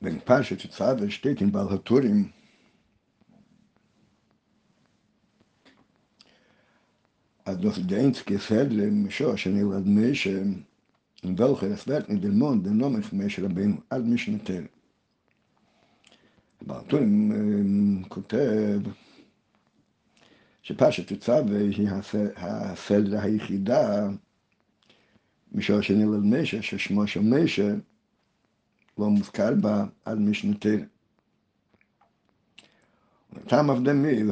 wenn Pasche zu Zave steht in Balhaturim, in welcher es wird in dem Mond, den Namen von Moshe Rabbeinu, עד משנתר. Balhaturim כותב שפרשת תצווה היא הסדר היחידה משור שנלד משה, ששמו של משה לא מוזכר בה עד משנתר. טעם אבדמי,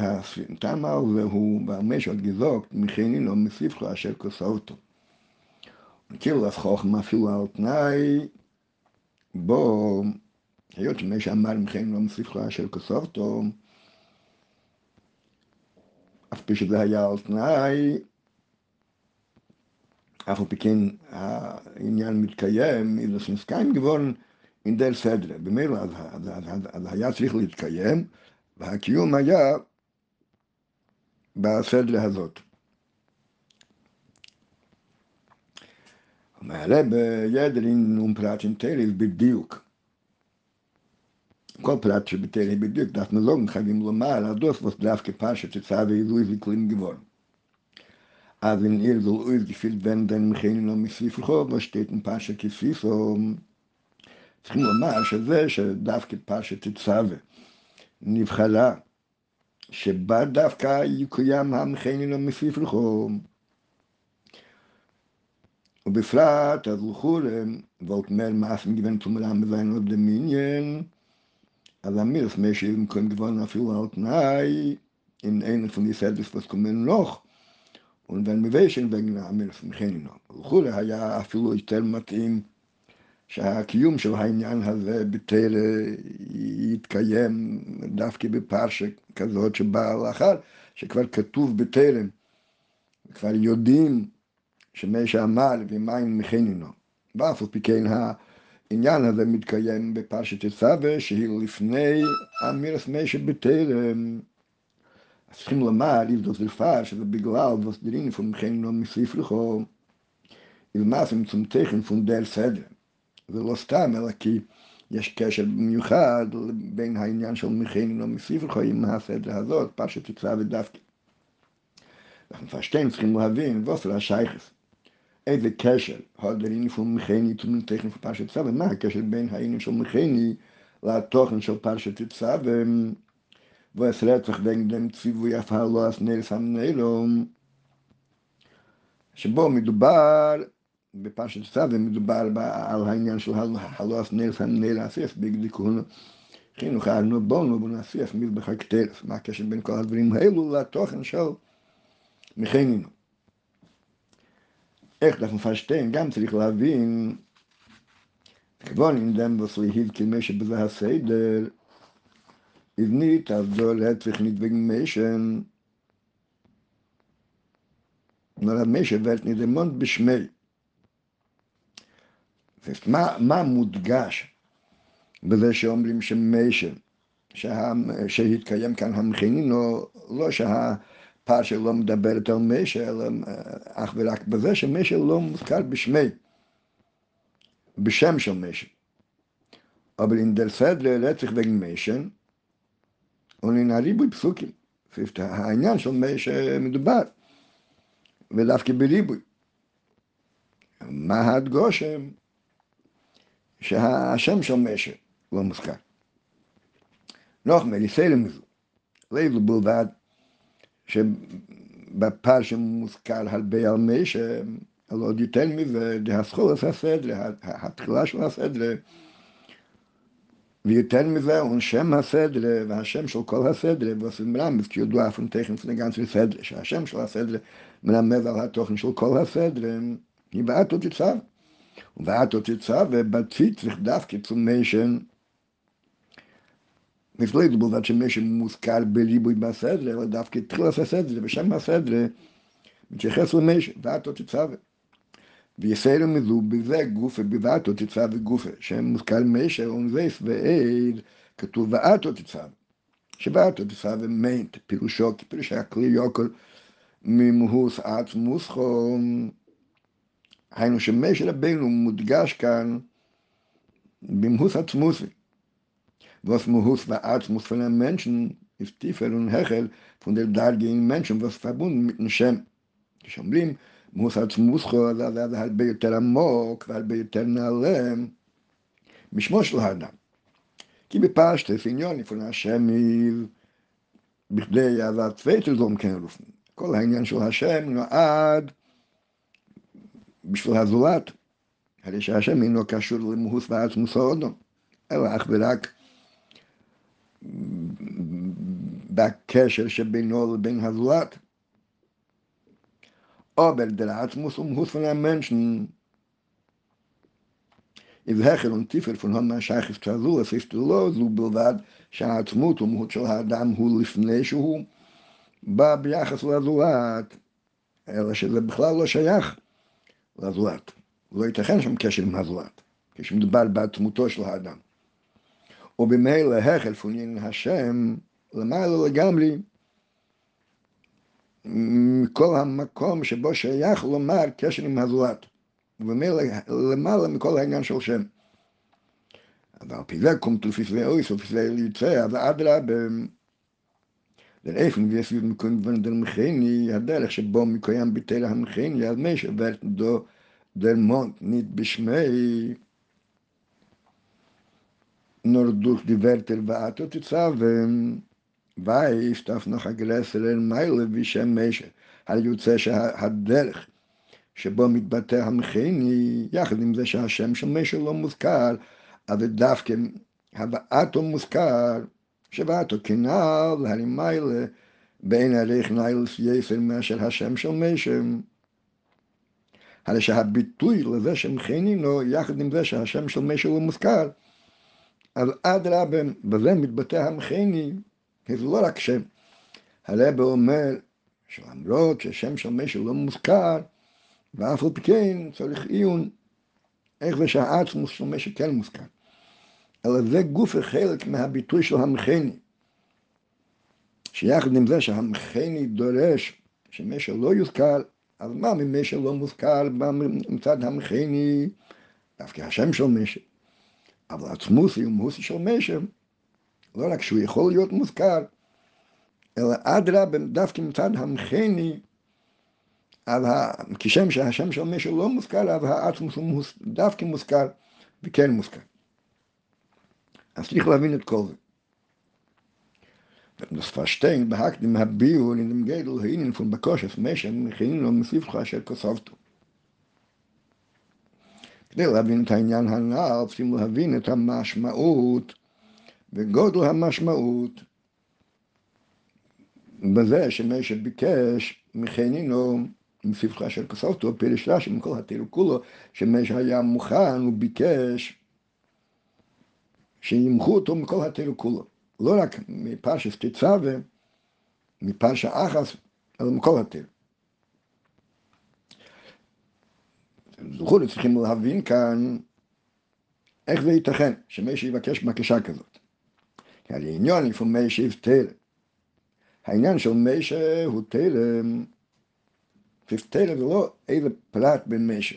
טעם הוא במשך גזוק, מכינינו מספחו אשר כוסה אותו. כאילו אז חוכמה אפילו על תנאי, בו, היות שמי שאמר מכינינו מספחו אשר כוסה אותו, אף פי שזה היה על תנאי, אף על פי כן העניין מתקיים, איזה שנסקיים גבורן in der sedre. Be mir az az az ja sich lit kayem va kiyum ya ba sedre hazot. Ma leb בדיוק, un pratin tel il bidyuk kol prat shi bitel il bidyuk dat no long khagim lo ma la dos vos dravke pashe tsu ave izu iz klim gevor az in izu iz gefild wenn צריכים לומר שזה שדווקא פרשת תצווה נבחרה, שבה דווקא יקוים המחני לא מפיף לחום. ובפרט, אז הלכו להם, ואות מר מאף מגוון תומרה מזיין עוד דמיניין, אז אמיר עצמי שיר מקום גבון אפילו על תנאי, אם אין את פוניסד לספוס קומן נוח, ונבן מבי שאין בגן אמיר עצמי חני נוח. הלכו להיה אפילו יותר מתאים, שהקיום של העניין הזה בתרא יתקיים דווקא בפרשה כזאת שבאה לאחר, שכבר כתוב בתרא, כבר יודעים שמי שאמר ומים מכינינו. ואף על פי כן העניין הזה מתקיים בפרשת עשווה, שהיא לפני אמירס מי שבטרם. אז צריכים לומר, זאת רפואה, שזה בגלל וסדרין פון מכינינו מספרחו, למעשה מצום תכן פון דר סדר. זה לא סתם, אלא כי יש קשר במיוחד בין העניין של מכינינו מספרחו עם הסדר הזאת, פרשת עשווה דווקא. אנחנו פשטיין צריכים להבין, וסר השייכס. איזה קשר hat der Inni von Mecheni zu den Technik von Parashat Tzave? מה הקשר בין העניין של מכני לתוכן של פרשת צווה, ואס רצח dem ציווי אף הלא אס נרס שבו מדובר, בפרשת צדה מדובר על העניין של הלועס נרס הנר אסף בגדיקון חינוך ארנו בונו בונו אסף מזבחק טרף. מה הקשר בין כל הדברים האלו לתוכן של מחיינינו. איך דף מפשטיין גם צריך להבין כבון אין דם וסליהיב כלמשה בזה הסדר איבנית אז דו להצליח נדבגן משן. nur der Mensch wird nicht. מה, מה מודגש בזה שאומרים שמשה, שהתקיים כאן המכינים, לא, לא שה... פרשה לא מדברת על משה, אלא אך ורק בזה שמשה לא מוזכר בשמי, בשם של משה. אבל אין דר סדרה רצח וגן משה, und הריבוי פסוקים. העניין של משה מדובר, ודווקא בריבוי. מה הדגושם? שהשם של משה לא מוזכר. נוח מריסלם מזו, לא בלבד שבפרשה מוזכר הרבה על משה, אבל עוד יותר מזה, דהסכולת הסדרה, התחילה של הסדרה, ויותר מזה, הוא שם הסדרה, והשם של כל הסדרה, ועושים רמז, כי ידוע אף תכן לפני גנץ לסדרה, שהשם של הסדרה מרמז על התוכן של כל הסדרה, היא בעת עוד תצב. ובעת עוד תצב, ובציץ צריך דווקא צומיישן, זה בלבד שמשה מוזכר בריבוי בסדר, אלא דווקא תחילת הסדר, בשם הסדר, מתייחס למשה, ועתו תצווה. ויסיירו מזו בזה גופה, בבעתו תצווה גופה, שם מוזכר משה, אונזייס ועד, כתוב ועתו תצווה. שבעתו תצווה מיינט, פירושו, פירוש הכלי יוקר, ממהוס עצמוס חום. היינו שמשה רבינו מודגש כאן במהוס einem Menschen ist tiefer und höher von der dargehenden Menschen, was verbunden mit dem Shem. כשאומרים מוס עצמוסכו, זה הרבה יותר עמוק והרבה יותר נעלה משמו של האדם. כי בפשטס עניון לפני השם בכדי אהבת פייטל זום כן רופן. כל העניין של השם נועד בשביל הזולת. הרי שהשם אינו קשור למהוס ועצמוסו אודו, אלא אך ורק בקשר שבינו לבין הזולת. Aber der Atmos um Hus von einem Menschen ist höher und tiefer von Hon Maschach ist so bilvad, שהעצמות הוא מהות של האדם הוא לפני שהוא בא ביחס לזולת, אלא שזה בכלל לא שייך לזולת. לא ייתכן שם קשר עם הזולת, כשמדובר בעצמותו של האדם. ובמילא החל פונין השם למעלה לגמרי מכל המקום שבו שייך לומר קשר עם הזולת. וממילא למעלה מכל העניין של שם. אבל על פי זה קומט לפי זה אויס ולפי זה יצא, אז אדרבה, דרעפן ויש יוד מקוים ונדר מכני, הדרך שבו מקוים ביטל המכני, אז מי שברת דו Mond nicht beschmei, nur durch die Wörter Vato תצווה, weiß darf noch ein größerer Meile wie משך. היוצא שהדרך שבו מתבטא המכני, יחד עם זה שהשם של משך לא מוזכר, אבל דווקא הבאתו מוזכר, שבאתו כנעל להרימיילה, בין ערך ניילס יפר מאשר השם של משך. הרי שהביטוי לזה שמכינים לו, יחד עם זה שהשם של משהו לא מוזכר, אז אדרבה, בזה מתבטא המכיני, כי זה לא רק שם. הרב אומר שלמרות ששם של משהו לא מוזכר, ואף על פי כן צריך עיון איך זה שהעצמוס של משהו כן מוזכר. אלא זה גוף חלק מהביטוי של המכיני. שיחד עם זה שהמכיני דורש שמשהו לא יוזכר, אז מה ממשל לא מוזכר מצד המכני, דווקא השם של משל. אבל עצמוסי ומוסי של משל, לא רק שהוא יכול להיות מוזכר, אלא אדרבה, דווקא מצד המכני, כשם שהשם של משל לא מוזכר, אז העצמוס הוא דווקא מוזכר וכן מוזכר. אז צריך להבין את כל זה. das Verstehen behagt im Habiu und in dem Gedel hinnen von Bakoshes Meshem, lo מסביבך אשר כוסבתו. כדי להבין את העניין הנ"ל, צריכים להבין את המשמעות וגודל המשמעות בזה שמשה ביקש מחנינו מסביבך אשר כוסבתו, פירש רש"י מכל התירו כולו, שמשה היה מוכן, הוא ביקש שימחו אותו מכל התירו כולו. לא רק מפרשס תצווה, מפרשה אחס, אלא מכל התיר. זכור, צריכים להבין כאן איך זה ייתכן שמשה יבקש בקשה כזאת. כי העניין איפה משה יבטל. העניין של משה הוא תלם, תלם זה לא איזה פרט בין משה,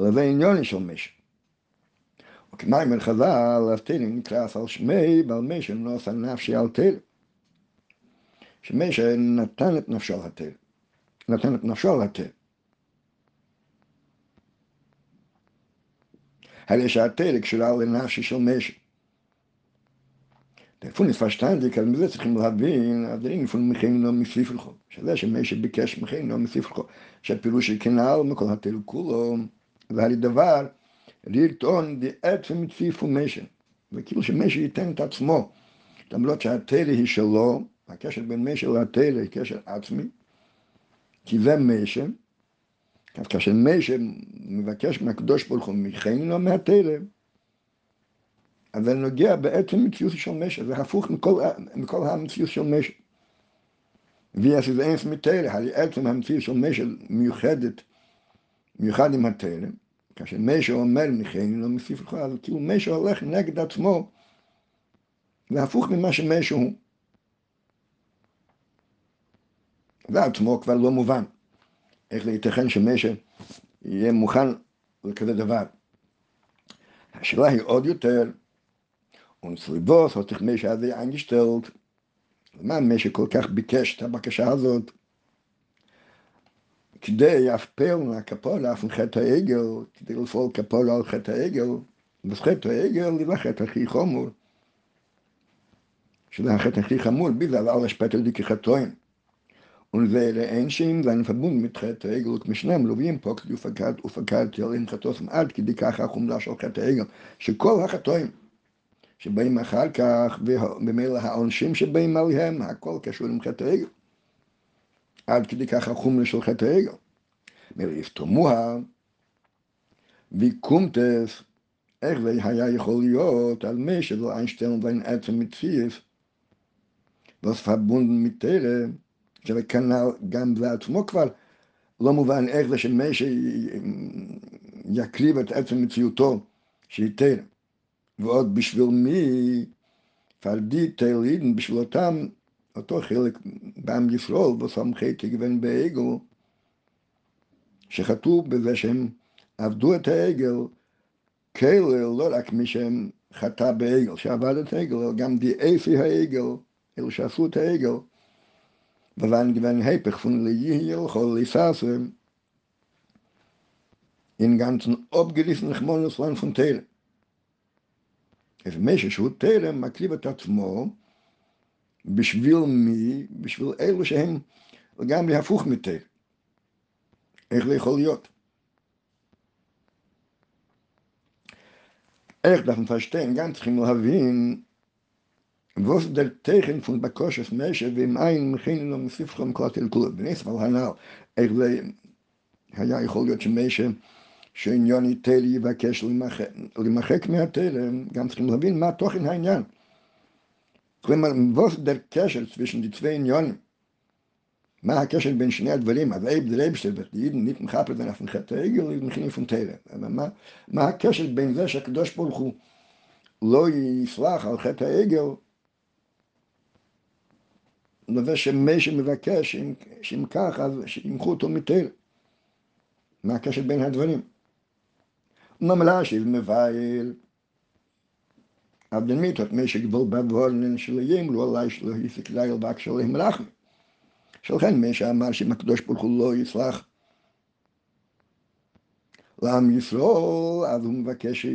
אלא זה עניין של משה. וכמיימר חז"ל, אז תלם נקרא על שמי, ועל משה נוס על נפשי על תלם. שמשה נתן את נפשו על התלם. נתן את נפשו על התלם. הרי שהתלם קשורה לנפשי של משה. לפון פשטנדיק, אז מזה צריכים להבין, אז אין לפון מכינו מסיפלכו, שזה שמשה ביקש מכינו מסיפלכו, שהפירוש של כנעל מכל התלם כולו, זה הרי דבר לרטון בעצם מציפו משן, וכאילו שמשן ייתן את עצמו, למרות שהתלם היא שלו, הקשר בין משן לתלם היא קשר עצמי, כי זה משן, אז כאשר משן מבקש מהקדוש ברוך הוא מכינו מהתלם, אז זה נוגע בעצם מציאות של משן, זה הפוך מכל, מכל המציאות של משן. ויש איזה אין מתלם, הרי עצם המציאות של משן מיוחדת, מיוחד עם התלם, כאשר משה אומר מכני לא מוסיף לך, כאילו משה הולך נגד עצמו, והפוך ממה שמשה הוא. ועצמו כבר לא מובן. איך זה ייתכן שמשה יהיה מוכן לכזה דבר? השאלה היא עוד יותר, Slibos hat sich Mesha הזה eingestellt. למה משק כל כך ביקש את הבקשה הזאת? כדי להפפל מהכפורה אף חטא העגל, כדי לפעול כפורה על חטא העגל, וחטא העגל היא לחטא הכי חמור. שזה החטא הכי חמור, בגלל על השפטר די כחטאים. ולזה אין שם sein verbunden mit חטא העגל וכמשנם לווים פה כדי ופקדתי על אין חטאוסם עד כדי ככה החומרה של חטא העגל, שכל החטאים שבאים אחר כך, וממילא העונשים שבאים עליהם, הכל קשור עם חטא העגל. עד כדי כך החומר של חטא העגל. מריף תמוה, ויקומטס, איך זה היה יכול להיות על מי שלא איינשטיין ואין עצם verbunden mit Tere, שבכנ"ל גם בעצמו כבר לא מובן איך זה שמי שיקריב את עצם מציאותו שהיא תרם. ועוד בשביל מי פרדי תלידן, בשביל אותם, אותו חלק בעם ישראל, וסמכי תגוון בעגל, שחטאו בזה שהם עבדו את העגל, כאלה לא רק מי שהם חטא בעגל, שעבד את העגל, אלא גם דיאפי העגל, אלו שעשו את העגל, ולן גוון הפך פון ליהיל חול ליססם, in ganzen abgerissen Chmonos waren von Tere. איזה משהו שהוא טרם מקריב את עצמו בשביל מי? בשביל אלו שהם לגמרי הפוך מטרם. איך זה יכול להיות? איך man verstehen, ganz צריכים להבין was der Teichen von Bakoshes Meshe ועם עין מכין לו מספרם כל התלכול. בנס אבל הנ"ל, איך זה היה יכול להיות שמשה שעניון היטל יבקש למחק מהתלם, גם צריכים להבין מה תוכן העניין. כלומר, was der קשר zwischen die zwei עניונים? מה הקשר בין שני הדברים? אז אייב דרייבשטר ותהידן ניט מחפר בין אף מחטא עגל ומכינים פון תלם. מה הקשר בין זה שהקדוש ברוך הוא לא יסלח על חטא העגל לזה שמי שמבקש, שאם כך, אז שימחו אותו מתל. מה הקשר בין הדברים? ממלשיב מבייל. אבל מיתות משק בול בבורנן של ימלו עלי שלא יפק ליל בקש עליהם רחמי. שלכן מי שאמר שאם הקדוש ברוך הוא לא יסלח לעם ישראל, אז הוא מבקש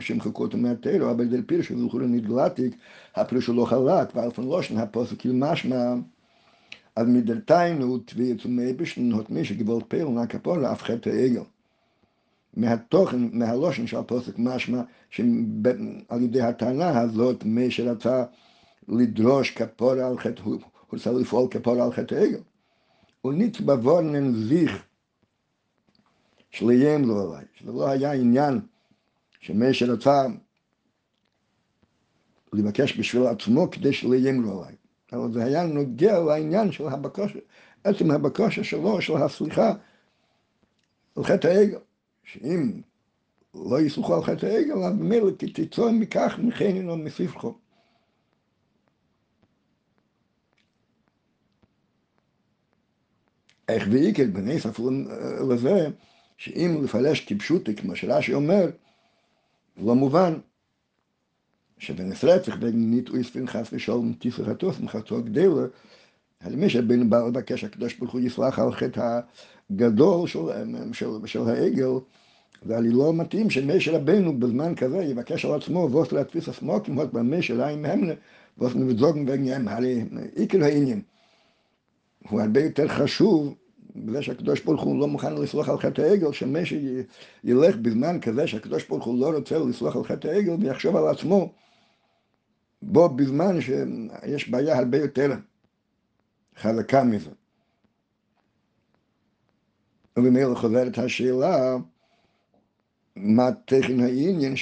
שימחקו אותו מהתרא, אבל דל פירש וזוכרו נגלתיק, הפירוש הוא לא חלק, ועל פן לושן הפוסק כאילו משמע, אז מדלתיינו תביא עצומי בשנות מי שגבול פרל מהכפורה אף חטא העגל. מהתוכן, מהלושן של הפוסק משמע שעל ידי הטענה הזאת מי שרצה לדרוש כפורה על חטא, הוא רצה לפעול כפורה על חטא העגל. ונצבע וורנן זיך שליים לו עליי, שזה לא היה עניין שמי שרצה לבקש בשביל עצמו כדי שליים לו עליי, אבל זה היה נוגע לעניין של הבקושה, עצם הבקושה שלו, של הסליחה על חטא העגל. שאם לא יסלחו על חטא העגל, אז ממילא תצאו מכך מכני או מספחו. איך ואיקל בנס אפילו לזה, שאם לפלש כפשוטי, כמו שרש"י אומר, לא מובן שבנס רצח בין ניטוי ספנחס ושלום תפרתו שמחתו גדלה, על מי שבין בא לבקש הקדוש ברוך הוא יסלח על חטא הגדול של, של, של העגל, ואני לא מתאים שמשה רבנו בזמן כזה יבקש על עצמו ואוס להתפיס עצמו כמות במה שלה עם המנה ואוס נבזוג בעניין, הרי עיקר העניין הוא הרבה יותר חשוב בזה שהקדוש ברוך הוא לא מוכן לסלוח על חטא העגל, שמשה ילך בזמן כזה שהקדוש ברוך הוא לא רוצה לסלוח על חטא העגל ויחשוב על עצמו בו בזמן שיש בעיה הרבה יותר חזקה מזה. ובמילא חוזרת השאלה מה תכן העניין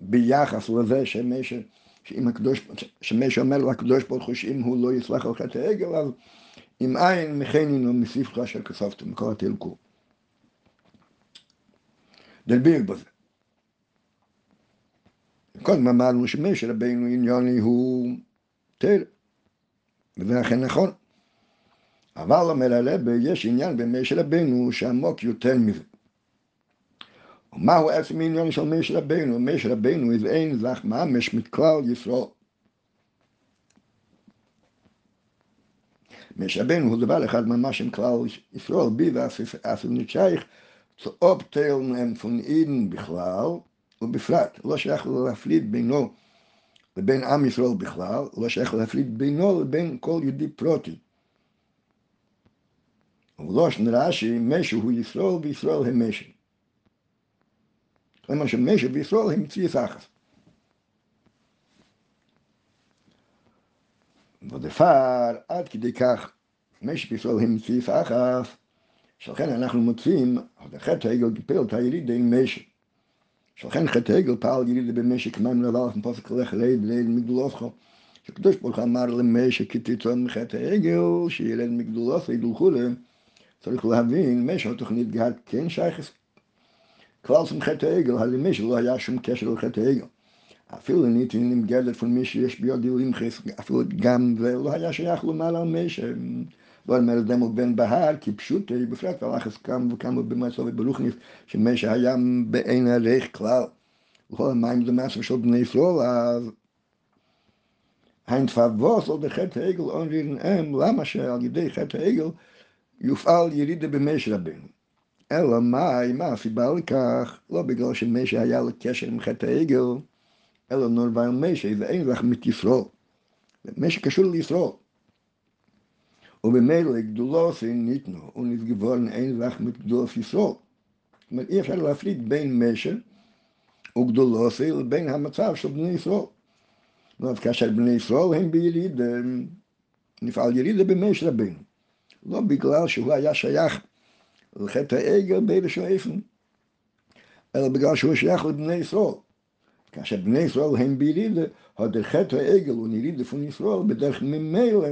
שביחס לזה שמש, שאם הקדוש, ברוך הוא שאם הוא לא יסלח על חטא העגל, אז אם אין מכנין ומסיפך אשר כספתם, מכל התלכו. דלביר בזה. קודם אמרנו שמשה רבינו עניוני הוא תל, וזה אכן נכון. אבל אומר הרבה, יש עניין במשה רבינו שעמוק יותר מזה. ומהו עצם העניין של משה רבנו? משה רבנו איזה אין זך ממש מכלל ישראל. משה רבנו הוא דבר אחד ממש עם כלל ישראל, בי ואף נצ'ייך, צאופ תיילנם פון אידן בכלל, ובפרט, לא שייך להפליט בינו לבין עם ישראל בכלל, לא שייך להפליט בינו לבין כל יהודי פרוטי. ובלושן רש"י, משהו הוא ישראל וישראל הם משהו. כלומר שמשהו וישראל הם מציאס אחת. ודפר עד כדי כך משהו וישראל הם מציאס אחת, שלכן אנחנו מוצאים, חטא העגל גיפל את היריד אין משהו. שלכן חטא העגל פעל יריד במשק מים לבלח מפוסק לך ליד ליד מגדולותך. שקדוש ברוך אמר למשק כי תצאו מחטא העגל, שילד מגדולותך ידלכו להם. צריך להבין, משהו התוכנית גהת כן שייכס כלל של חטא העגל, הרי משהו לא היה שום קשר לחטא העגל. אפילו נהייתי נמגדת מי שיש ביוד דילים חס, אפילו גם זה לא היה שייך למעלה על משהו. לא אומר דמל בן בהר, כי פשוט בפרט והלחץ כמה וכמה במצב וברוכניס, שמשה היה בעין הריך כלל. וכל המים זה מעשה של בני ישראל, אז האינתפבוס על חטא העגל אומרים הם, למה שעל ידי חטא העגל יופעל ירידה במשה רבנו. אלא מה, מה הסיבה לכך? לא בגלל שמשה היה לו קשר עם חטא העגל, אלא נורבל משה, ואין לך מתישראל. משה קשור לישראל. ובמילא גדולוס ניתנו, ונתגבורן אין לך מגדולוס ישראל. זאת אומרת, אי אפשר להפריד בין משה וגדולוס לבין המצב של בני ישראל. זאת כאשר בני ישראל הם ביריד, נפעל ירידה במשה רבנו. לא בגלל שהוא היה שייך לחטא העגל באיזשהו אופן, אלא בגלל שהוא שייך לבני ישראל. כאשר בני ישראל הם בירידה, חטא העגל ונרידה פון ישראל בדרך ממילא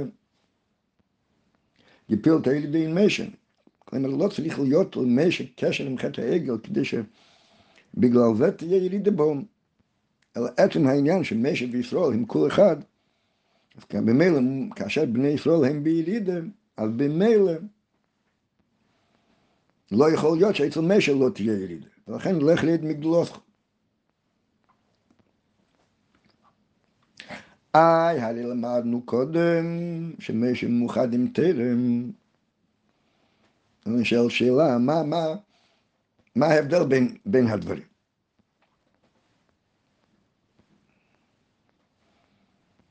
יפיל את הילד עם משן. כלומר, לא צריך להיות למשן קשר עם חטא העגל כדי שבגלל זה תהיה ירידה בו. אלא עצם העניין שמשן וישראל הם כל אחד, אז במילא, כאשר בני ישראל הם בירידה, אז במילא לא יכול להיות שאצל משן לא תהיה ירידה. ולכן לך ליד מגדולותך. איי, הרי למדנו קודם שמשם מאוחד עם תרם. אני שואל שאלה, מה, מה, מה ההבדל בין, בין הדברים?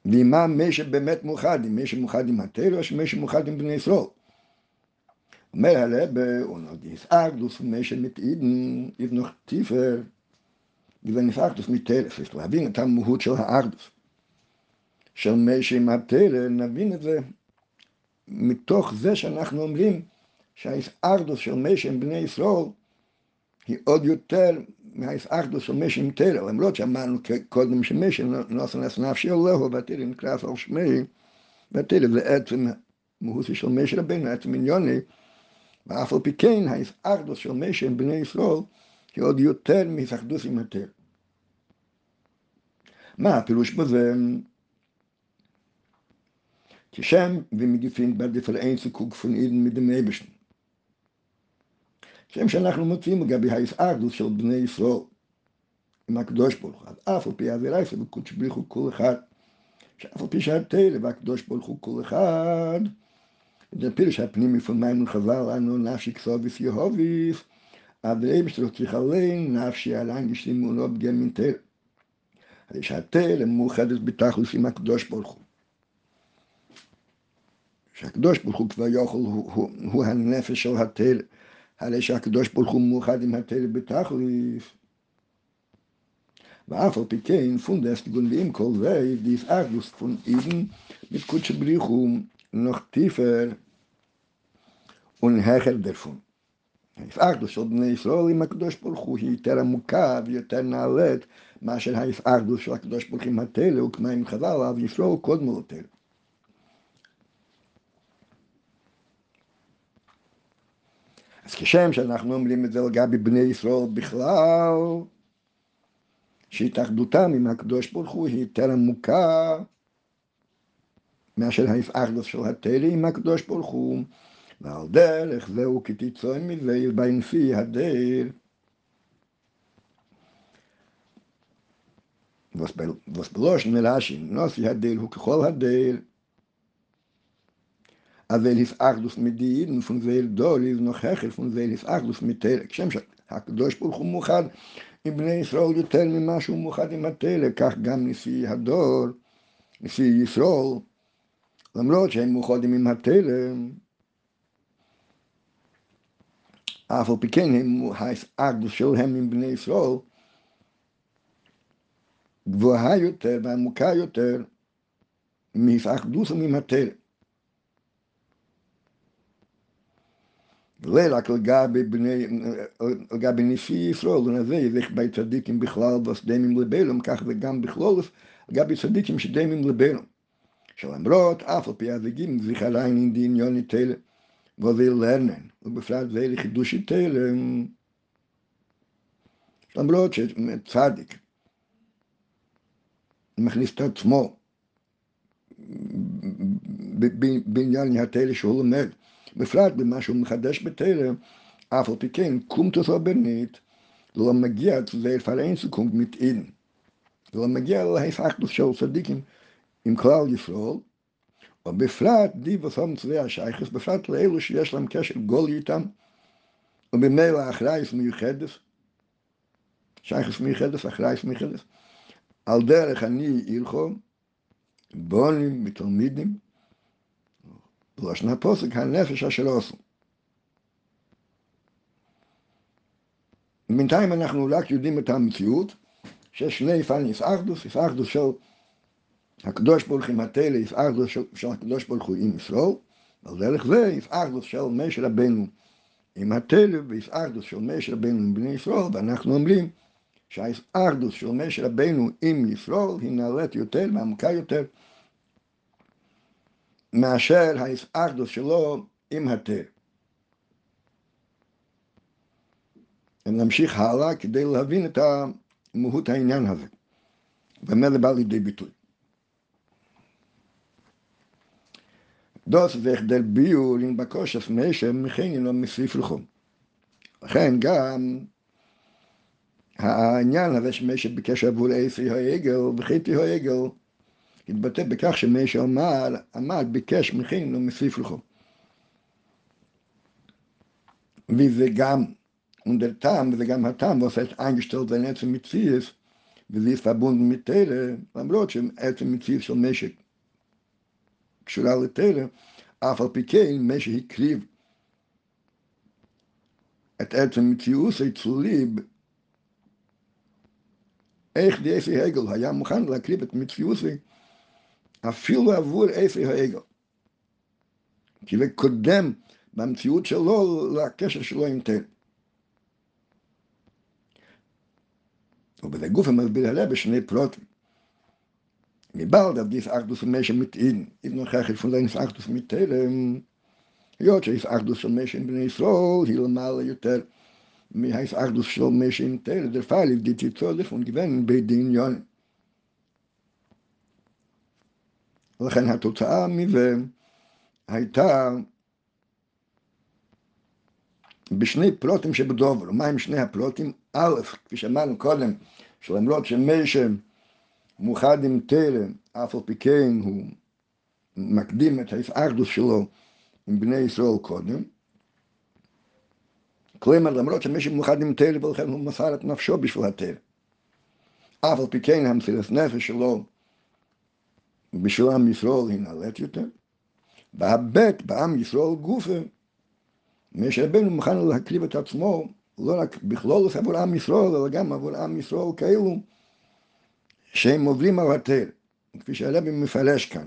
ועם מה משם באמת מאוחד, אם משם מאוחד עם התרם או שמשם מאוחד עם בני ישראל. אומר הרב, ונודיס אגדוס ומשם מתעידן, יבנוך טיפר, ונפאקדוס מתרף, יש להבין את המהות של האגדוס. של משי מטרה, נבין את זה מתוך זה שאנחנו אומרים שהאיסארדוס של משי עם בני ישראל היא עוד יותר מהאיסארדוס של משי עם תרא, למרות שאמרנו קודם שמשי נוסן אס נפשי אלוהו והתרא נקרא על שמי, והתרא זה עצם מהוסי של משי רבינו, עצם עניוני, ואף על פי כן האיסארדוס של משי עם בני ישראל היא עוד יותר מהיסאחדוס עם התרא. מה הפירוש בזה? כשם ומגיפין בדיפרנציה קוגפונידן mit dem Eberschen. שם שאנחנו מוצאים לגבי ההסערדוס של בני ישראל עם הקדוש ברוך הוא, אף על פי אווירה של קודש בריך הוא כל אחד, שאף על פי שהתרא והקדוש ברוך הוא כל אחד, זה פירש הפנימי פון מים חז"ל, אנו נפשי כסוביס יהוביס, אבל אבשטר צריך עליין נפשי עליין ישלימו פגם מן תרא. הרי שהתרא מאוחדת בתכלס עם הקדוש ברוך הוא. שהקדוש ברוך הוא כבר יכול, הוא, הוא, הוא הנפש של התל, הרי שהקדוש ברוך הוא מאוחד עם התל בתכליס. ואף על פי כן, פונדס גונבים כל זה, דיס אגדוס פון אידן, Brichum noch tiefer und höher davon. ההפארדוס של בני ישראל עם הקדוש ברוך הוא היא יותר עמוקה ויותר נעלית מאשר ההפארדוס של הקדוש ברוך הוא עם התלא וכמה עם חז"ל, אז ישראל קודמו לתלא. אז כשם שאנחנו אומרים את זה לגבי בני ישראל בכלל, שהתאחדותם עם הקדוש ברוך הוא היא יותר עמוקה מאשר האחדות של התרא עם הקדוש ברוך הוא, ועל דרך זהו כי תצא מזה בנפי הדיר. וסבלושן רש"י, נוסי הדיר הוא ככל הדיר. Hadel, אבל הפאחדוס מדין, פון זייל דול, איז נוח הכר, פון זייל הפאחדוס מתל, כשם שהקדוש ברוך הוא מאוחד עם בני ישראל יותר ממה שהוא מאוחד עם התל, כך גם נשיא הדור, נשיא ישראל, למרות שהם מאוחדים עם התלם, אף על פי כן האחדוס שלהם עם בני ישראל גבוהה יותר ועמוקה יותר מהתאחדות עם ולא רק לגבי נשיא ישראל, ונזה ילך בי צדיקים בכלל וסדמים לבלם, כך וגם בכלול לגבי צדיקים שדמים לבלם. שלמרות אף על פי הזיגים זיכריים אין דעניון תלם, וזה לרנן, ובפרט זה לחידוש תלם. למרות שצדיק מכניס את עצמו בעניין התלם שהוא לומד, בפרט במה שהוא מחדש בתרם, אף על פי כן, קומטוס רבנית, לא מגיע זה פרנסיקום מתאין. לא מגיע להפחדות של צדיקים עם כלל ישראל, ובפרט דיבוס המצווי השייכס, בפרט לאלו שיש להם קשר גול איתם, ובמילא אחרייס מיוחדת, שייכס מיוחדת, אחרייס מיוחדת, על דרך אני ילכו, בונים ותלמידים, בלשון הפוסק, הנפש אשר עושו. בינתיים אנחנו רק יודעים את המציאות, שיש שני פנים, יפאחדוס, יפאחדוס של הקדוש ברוך עם התלם, יפאחדוס של, הקדוש ברוך הוא עם ישראל, על דרך זה יפאחדוס של משה רבנו עם התלם, ויפאחדוס של משה רבנו עם בני ישראל, ואנחנו אומרים שהיפאחדוס של משה רבנו עם ישראל היא נעלית יותר ועמוקה יותר. מאשר האחדות שלו עם התר. נמשיך הלאה כדי להבין את מהות העניין הזה, ומה זה בא לידי ביטוי. דוס והחדל ביור עם בקושס משם מכן אינו מוסיף לחום. לכן גם העניין הזה שמשה ביקש עבור אפי העגל וחיתי העגל התבטא בכך שמי שאמר, עמד, ביקש מכין ומוסיף לכו. וזה גם, unter טעם, וזה גם הטעם, was heißt eingestellt sein עצם מציאס, וזה ist verbunden mit תרא, למרות שעצם מציאס של משק קשורה לתרא, אף על פי כן, מי שהקריב את עצם מציאוס הצליב, איך די אפי הגל היה מוכן להקריב את מציאוסי אפילו עבור אפי האגו. כי זה קודם במציאות שלו לקשר שלו עם תל. ובזה גוף המסביר עליה בשני פרוטים. מבעל דף דיס אחדוס ומשם מתאין, אם נוכח את פונדן דיס אחדוס מתלם, היות שיש אחדוס של משם בני ישראל, היא למעלה יותר מהאיס אחדוס של משם תל, דר פייליב די תיצור לפון גוון בדין ולכן התוצאה מזה הייתה בשני פלוטים שבדובר. מה הם שני הפלוטים? א', כפי שאמרנו קודם, שלמרות שמשה מאוחד עם תלם, אף על פי כן הוא מקדים את ההתאחדות שלו עם בני ישראל קודם. כלומר, למרות שמשה מאוחד עם תלם, ולכן הוא מסר את נפשו בשביל התלם. אף על פי כן המסירת נפש שלו בשביל עם ישראל היא נעלית יותר, והבט בעם ישראל גופה, משה רבנו מוכן להקריב את עצמו לא רק בכלול עבור עם ישראל, אלא גם עבור עם ישראל כאלו שהם עוברים על התל, כפי שהרבי מפרש כאן.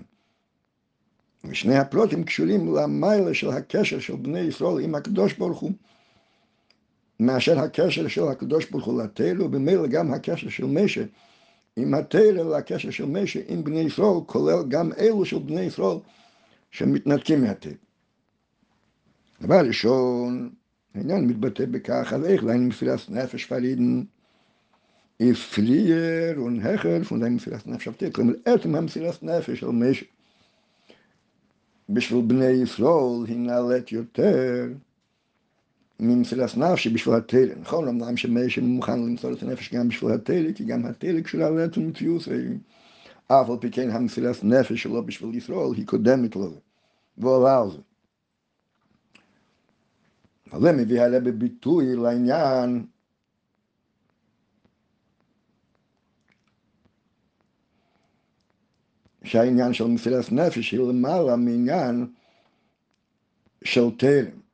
ושני הפלוטים קשורים למיילה של הקשר של בני ישראל עם הקדוש ברוך הוא, מאשר הקשר של הקדוש ברוך הוא לתל, ובמילא גם הקשר של משה עם התרא לקשר של משה עם בני ישראל, כולל גם אלו של בני ישראל שמתנתקים מהתרא. דבר ראשון, העניין מתבטא בכך, על איך להם מפילס נפש פרידן, הפלייר ונהכר פון מפילס נפש הפתיר, כלומר עצם המפילס נפש של משה בשביל בני ישראל היא נעלית יותר ממסילת נפשי בשביל התלם. נכון, אמנם שמשה מוכן למסור את הנפש גם בשביל התלם, כי גם התלם קשורה לעצם מציאות, אף על פי כן המסילת נפש שלו בשביל ישראל היא קודמת לזה, ועולה על זה. אבל זה מביא עליה בביטוי לעניין שהעניין של מסילת נפש היא למעלה מעניין של תלם.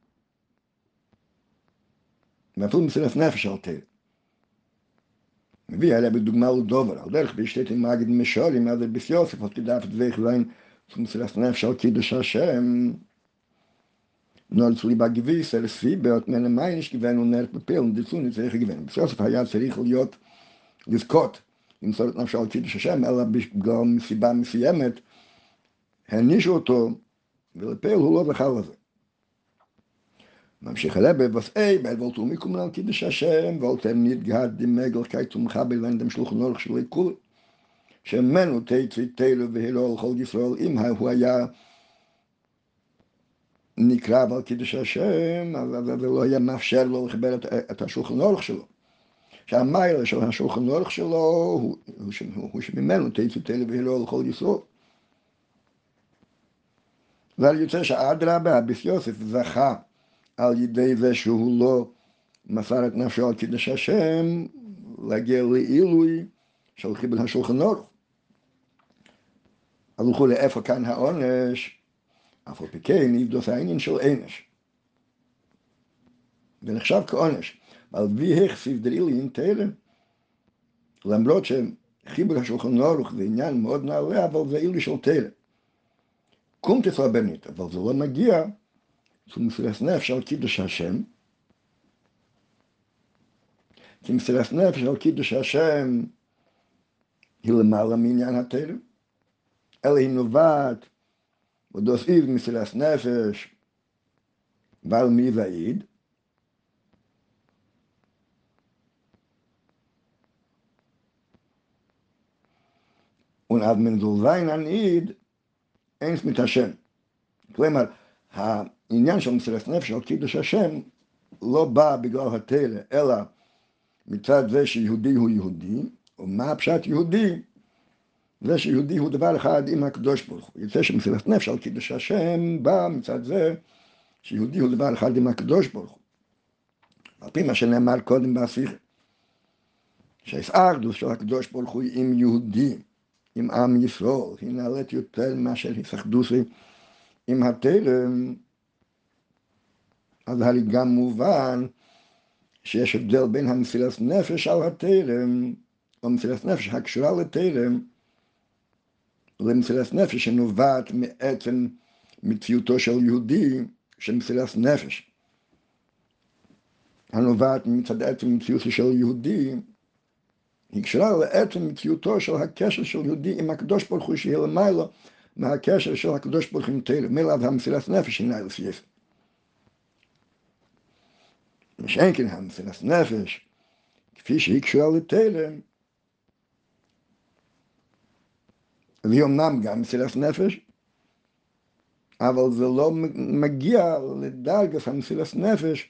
ואפילו מסילת נפש על תלם. מביא עליה בדוגמה לדובר, על דרך בשתית עם מגד משורים, אז ביס יוסף, עוד כדאפת ואיך זין, מסילת נפש על קידוש השם. נול צלי בגביס, אל סיבות, מן המייניש גוון נרט בפיל, נדיצוני צריך לגוון. ביס יוסף היה צריך להיות, לזכות, למסור את נפשו על קידוש השם, אלא בגלל מסיבה מסוימת, הענישו אותו, ולפעיל הוא לא זכה לזה. ממשיך הלבה, וסאי, בעד וולטו מיקום על קידוש השם, וולטם נתגד דמגל קי תומכה בלנדם שלוחו נורך שלי כול, שמנו תצי תלו והילו לכל ישראל, אם הוא היה נקרב על קידוש השם, אז זה לא היה מאפשר לו לחבר את השולחן אורך שלו. שהמיילה של השולחן אורך שלו הוא שממנו תצי תלו והילו לכל ישראל. ועל יוצא שאדרבה, הביס יוסף זכה על ידי זה שהוא לא מסר את נפשו על קידוש השם, להגיע לעילוי של חיבל השולחן אורך. הלכו לאיפה כאן העונש, אף על פי כן יבדוס העניין של ענש. זה נחשב כעונש. אבל וי החסיב דרילין תרם, למרות שחיבל השולחן אורך זה עניין מאוד נעלה, אבל זה עילוי של תרם. קומטס רבנית, אבל זה לא מגיע zu מסירת נפש על קידוש השם. כי מסירת נפש על קידוש השם היא למעלה מעניין התרם, אלא היא נובעת ודוס איב מסירת נפש ועל מי ועיד. Soll sein an Eid, eins mit Hashem. כלומר, העניין של מסירת נפש על קידוש השם לא בא בגלל התלם, אלא מצד זה שיהודי הוא יהודי, ומה הפשט יהודי? זה שיהודי הוא דבר אחד עם הקדוש ברוך הוא. יוצא שמסירת נפש על קידוש השם בא מצד זה שיהודי הוא דבר אחד עם הקדוש ברוך הוא. על פי מה שנאמר קודם בהשיחה. שהאסארדוס של הקדוש ברוך הוא עם יהודי, עם עם ישראל, היא נעלית יותר מאשר היסחדוסי עם התלם, אז הרי גם מובן שיש הבדל בין המסילת נפש על התלם, או מסילת נפש הקשורה לתלם, למסילת נפש שנובעת מעצם מציאותו של יהודי, של מסילת נפש. הנובעת מצד עצם מציאותו של יהודי, היא קשורה לעצם מציאותו של הקשר של יהודי עם הקדוש ברוך הוא שיהיה למעלה מהקשר של הקדוש ברוך הוא עם תלם, מלאו המסילת נפש אינה לפי יפה. ושאין כן המסילת נפש, כפי שהיא קשורה לתלם, והיא אמנם גם מסילת נפש, אבל זה לא מגיע לדרגת המסילת נפש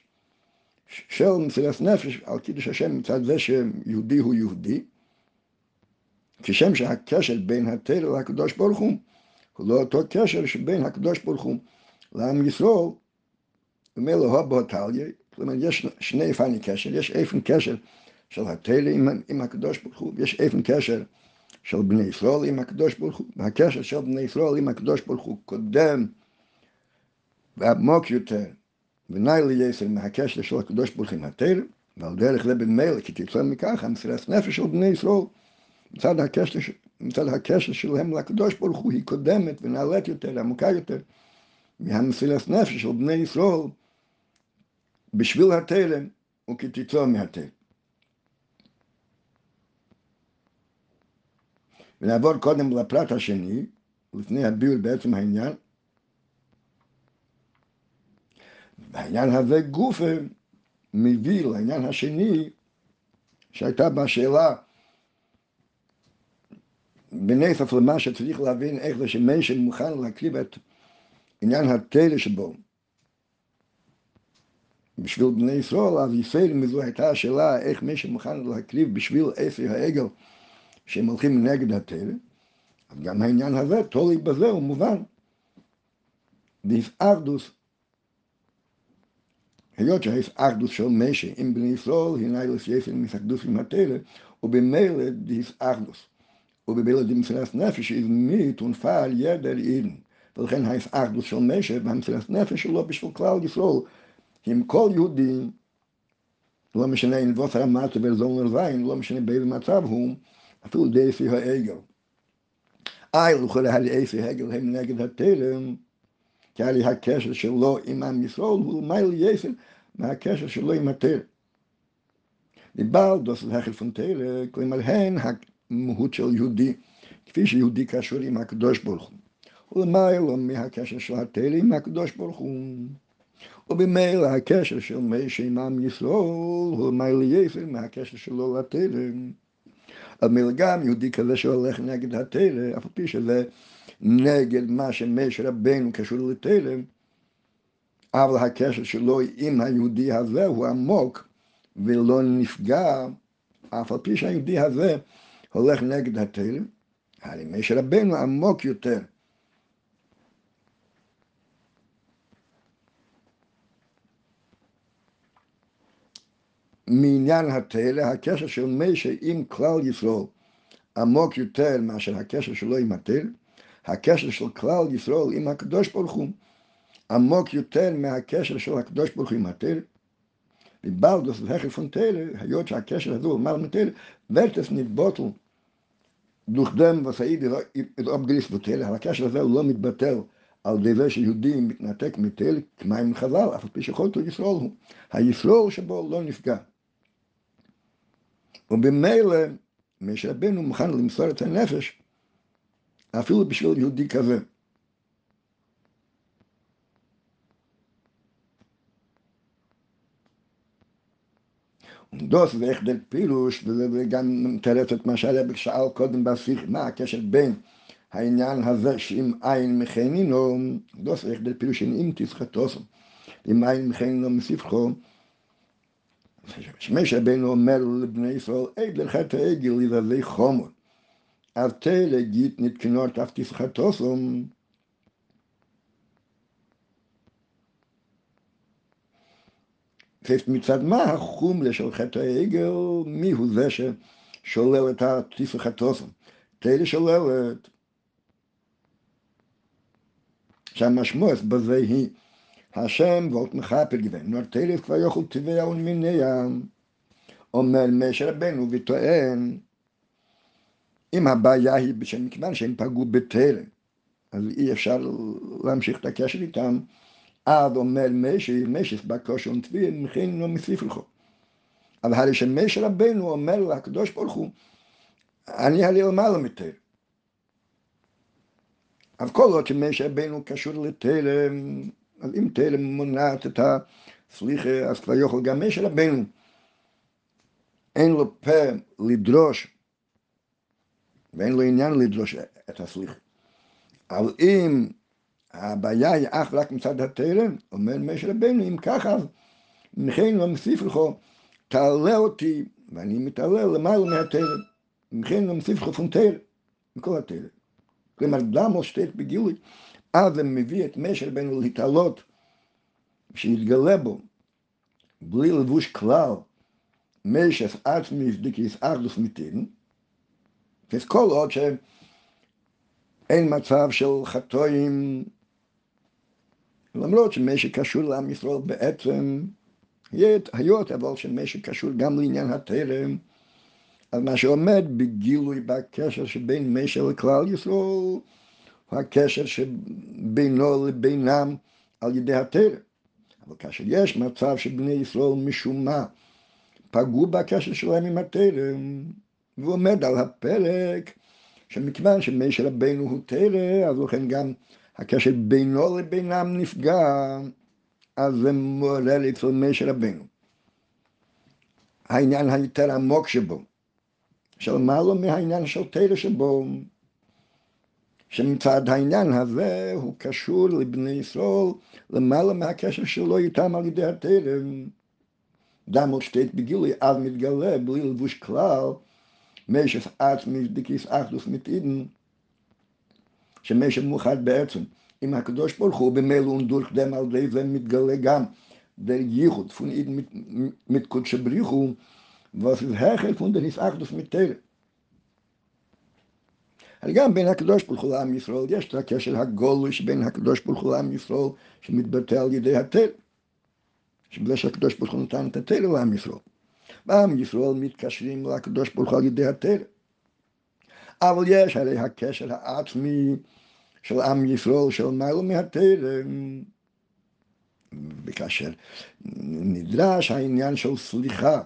של מסילת נפש על קידוש השם מצד זה שיהודי הוא יהודי, כשם שהקשר בין התל לקדוש ברוך הוא הוא לא אותו קשר שבין הקדוש ברוך הוא לעם ישראל, ומילא הבו טליה, כלומר יש שני פני קשר, יש איפן קשר של התל עם, עם הקדוש ברוך הוא, ויש איפן קשר של בני ישראל עם הקדוש ברוך הוא, והקשר של בני ישראל עם הקדוש ברוך הוא קודם ועמוק יותר, ונאי ליסר מהקשר של הקדוש ברוך הוא עם התל, ועל דרך זה במילא, כי תצא מכך, המסירת נפש של בני ישראל, מצד הקשר, מצד הקשר שלהם לקדוש ברוך הוא היא קודמת ונעלית יותר, עמוקה יותר, מהמסילת נפש של בני ישראל בשביל התלם וכתיצור מהתלם. ונעבור קודם לפרט השני, לפני הביאור בעצם העניין. והעניין הזה גופה מביא לעניין השני שהייתה בשאלה בנפח למה שצריך להבין איך זה שמשה מוכן להקריב את עניין התלם שבו בשביל בני ישראל, אז ישראל, זו הייתה השאלה איך מי שמוכן להקריב בשביל אפר העגל, שהם הולכים נגד התרא, אז גם העניין הזה, תולי בזה הוא מובן. דיסארדוס, היות שהאיסארדוס של משי עם בני ישראל, הנה לפייפן מסקדוס עם התרא, ובמילא דיסארדוס. ובמילא דמסילת נפש איזמית הונפה על ידע לאידן. ולכן האיסארדוס של משי והמסילת נפש שלו בשביל כלל ישראל, עם כל יהודי, לא משנה אם נבוס הרמת ולזון לזין, לא משנה באיזה מצב הוא, אפילו די אפי העגל. איי, לכל האפי העגל הם נגד התרם, כי היה הקשר שלו עם עם ישראל הוא מייל יפן מהקשר שלו עם התרם. מבעל דוס והחל פון תרא, כלומר הן המהות של יהודי, כפי שיהודי קשור עם הקדוש ברוך הוא. ולמיילו מהקשר של התרא עם הקדוש ברוך הוא. ובמילא הקשר של עם עם ישראל הוא מייל יפן מהקשר שלו לתרא. אבל מילא גם יהודי כזה שהולך נגד התרא, אף על פי שזה נגד מה שמשה רבנו קשור לתרם, אבל הקשר שלו עם היהודי הזה הוא עמוק ולא נפגע, אף על פי שהיהודי הזה הולך נגד התרם, הרי משה רבנו עמוק יותר. מעניין התרא, הקשר של משה עם כלל ישראל עמוק יותר מאשר הקשר שלו עם התרא, הקשר של כלל ישראל עם הקדוש ברוך הוא עמוק יותר מהקשר של הקדוש ברוך הוא עם התרא. ובלדוס והחל פון תרא, היות שהקשר הזה הוא מעל מתרא, ולטס נתבוטל דוכדם וסעיד איזוב גריס ותרא, הקשר הזה הוא לא מתבטל על ידי זה שיהודי מתנתק מתרא כמים חז"ל, אף על פי שכל תור ישראל הוא. הישראל שבו לא נפגע. ובמילא, משה רבנו מוכן למסור את הנפש אפילו בשביל יהודי כזה. דוס ואיכדל פילוש, וזה גם מתרץ את מה שהרב שאל קודם בשיח, מה הקשר בין העניין הזה שאם אין מכנינו, דוס ואיכדל פילוש אם תסחטוסו, אם אין מכנינו מספחו, שמש רבנו אומר לבני ישראל, עד לחטא העגל לבבי חומר. אז תרא גיט נתקנות אף תסחטוסום. מצד מה החומלה של חטא העגל, מי הוא זה ששולל את התסחטוסום? תרא שוללת. שהמשמעות בזה היא השם וולט מחפר גוון, תרא כבר יאכל טבע ונמיניה. אומר משה רבנו וטוען אם הבעיה היא שמכיוון שהם פגעו בתרם, אז אי אפשר להמשיך את הקשר איתם, אז אומר משה, משה בקושי ונטבי, מכין לא מוסיף לך. אבל הרי שמשה רבנו אומר לקדוש ברוך הוא, אני הרי למעלה מתרם. אז כל עוד שמשה רבנו קשור לתרם, אז אם תרם מונעת את הסליחה, אז כבר יוכל גם משה רבנו. אין לו פה לדרוש ואין לו עניין לדרוש את הסליחה. אבל אם הבעיה היא אך רק מצד התרם, אומר משה רבנו, אם ככה, מכן לא מוסיף לך, תעלה אותי, ואני מתעלה למעלה מהתרם. מכן לא מוסיף לך פון תרם, מכל התרם. כלומר, דמו שטט בגילוי, אז זה מביא את משה רבנו להתעלות, שיתגלה בו, בלי לבוש כלל, משס עצמי דקיס אחדוס מיתין, אז כל עוד שאין מצב של חטואים, למרות שמשק קשור לעם ישראל בעצם, היות אבל שמשק קשור גם לעניין התרם, אז מה שעומד בגילוי בקשר שבין משק לכלל ישראל, הקשר שבינו לבינם על ידי התרם. אבל כאשר יש מצב שבני ישראל משום מה פגעו בקשר שלהם עם התרם, והוא עומד על הפרק שמכיוון שמשה רבנו הוא תרא, אז לכן גם הקשר בינו לבינם נפגע, אז זה מעורר אצל משה רבנו. העניין היותר עמוק שבו, של מעלה מהעניין של תרא שבו, שמצד העניין הזה הוא קשור לבני ישראל למעלה מהקשר שלו איתם על ידי התרם. דמות שטייט בגילוי, אז מתגלה בלי לבוש כלל, משך עצמי דקיס אחדוס מתאידן, שמשך מאוחד בעצם עם הקדוש ברוך הוא במילא ונדורך דם על ידי זה מתגלה גם דייחוד פון אידן mit קודש בריחו, was ist Hechel von der mit. גם בין הקדוש ברוך הוא לעם ישראל, יש את הקשר הגולוש בין הקדוש ברוך הוא לעם ישראל, שמתבטא על ידי התל. שבגלל שהקדוש ברוך הוא נתן את התל לעם ישראל. בעם ישראל מתקשרים לקדוש ברוך הוא על ידי התל. אבל יש הרי הקשר העצמי של עם ישראל, של מעלה מהתל, וכאשר נדרש העניין של סליחה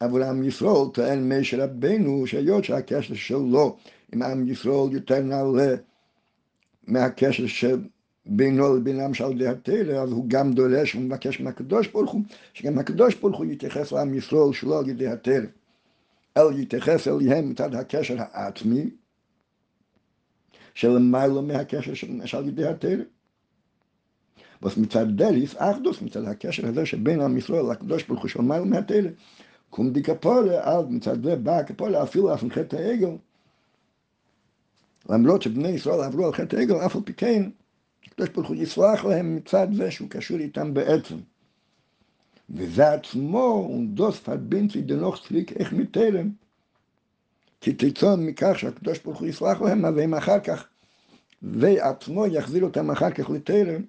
עבור עם ישראל, טוען משה רבנו, שהיות שהקשר שלו עם עם ישראל יותר נעלה מהקשר שבינו לבינם של ידי התרא, אז הוא גם דורש ומבקש מהקדוש ברוך הוא, שגם הקדוש ברוך הוא יתייחס לעם ישראל שלו על ידי התרא, אלא יתייחס אליהם מצד הקשר העצמי, שלמעלה מהקשר של ידי התרא. מצד דליס, אחדוס, מצד הקשר הזה שבין עם ישראל לקדוש ברוך הוא של מעלה מהתרא, קום די כפולה, אז מצד זה בא הכפולה אפילו אף חטא העגל. למרות שבני ישראל עברו על חטא העגל, אף על פי כן, הקדוש ברוך הוא יסלח להם מצד זה שהוא קשור איתם בעצם. וזה עצמו, ונדוס פרבינצי דנוך צליק איך מתלם. כי תצאון מכך שהקדוש ברוך הוא יסלח להם, אז הם אחר כך, ועצמו יחזיר אותם אחר כך לתלם.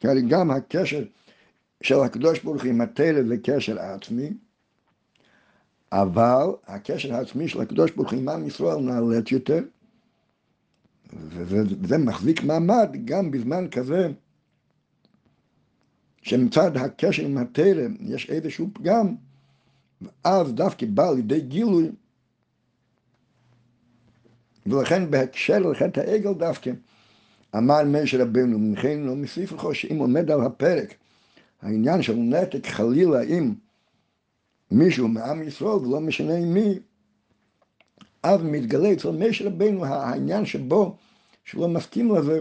כי הרי גם הקשר של הקדוש ברוך הוא עם התלם זה קשר עצמי, אבל הקשר העצמי של הקדוש ברוך הוא עם עם ישראל נעלט יותר, וזה מחזיק מעמד גם בזמן כזה, שמצד הקשר עם התלם יש איזשהו פגם, ואז דווקא בא לידי גילוי, ולכן בהקשר לחטא העגל דווקא, אמר משה רבנו, מכן לא מוסיף לך שאם עומד על הפרק העניין של נתק חלילה עם מישהו מעם ישראל, ולא משנה מי, אז מתגלה אצל משה רבנו העניין שבו, שלא מסכים לזה,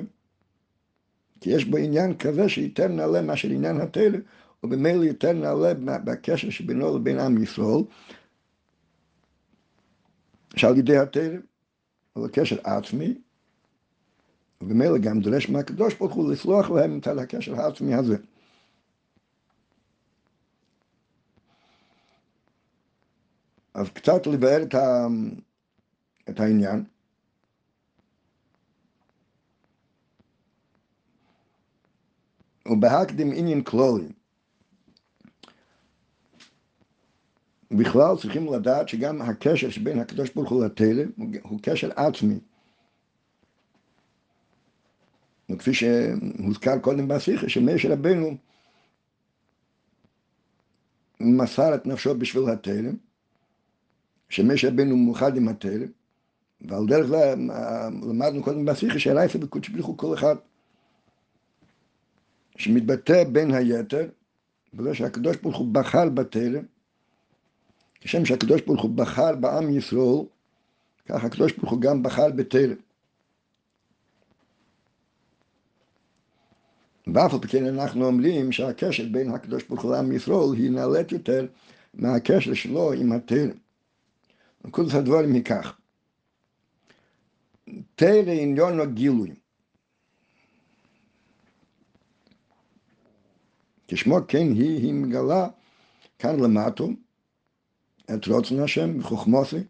כי יש בו עניין כזה שיותר נעלה מאשר עניין התלם, ובמילא יותר נעלה בקשר שבינו לבין עם ישראל, שעל ידי התלם, אבל קשר עצמי, ובמילא גם דורש מהקדוש ברוך הוא לסלוח להם את הקשר העצמי הזה. אז קצת לבאר את, ה... את העניין. ובהקדים עניין כלולי. בכלל צריכים לדעת שגם הקשר שבין הקדוש ברוך הוא לתלם הוא קשר עצמי. וכפי שהוזכר קודם בשיחה, שמשה רבנו מסר את נפשו בשביל התלם, שמשה רבנו מאוחד עם התלם, ועל דרך זה למדנו קודם בשיחה שהלייפה בקודש בריך הוא כל אחד שמתבטא בין היתר בזה שהקדוש ברוך הוא בחר בתלם, כשם שהקדוש ברוך הוא בחר בעם ישראל, כך הקדוש ברוך הוא גם בחר בתלם. ואף על פי כן אנחנו אומרים שהקשר בין הקדוש ברוך הוא לעם ישראל היא נעלית יותר מהקשר שלו עם התלם. כל הדברים היא כך. תרא עניון הגילוי. כשמו כן היא, היא מגלה כאן למטו את רוצן השם בחוכמוסי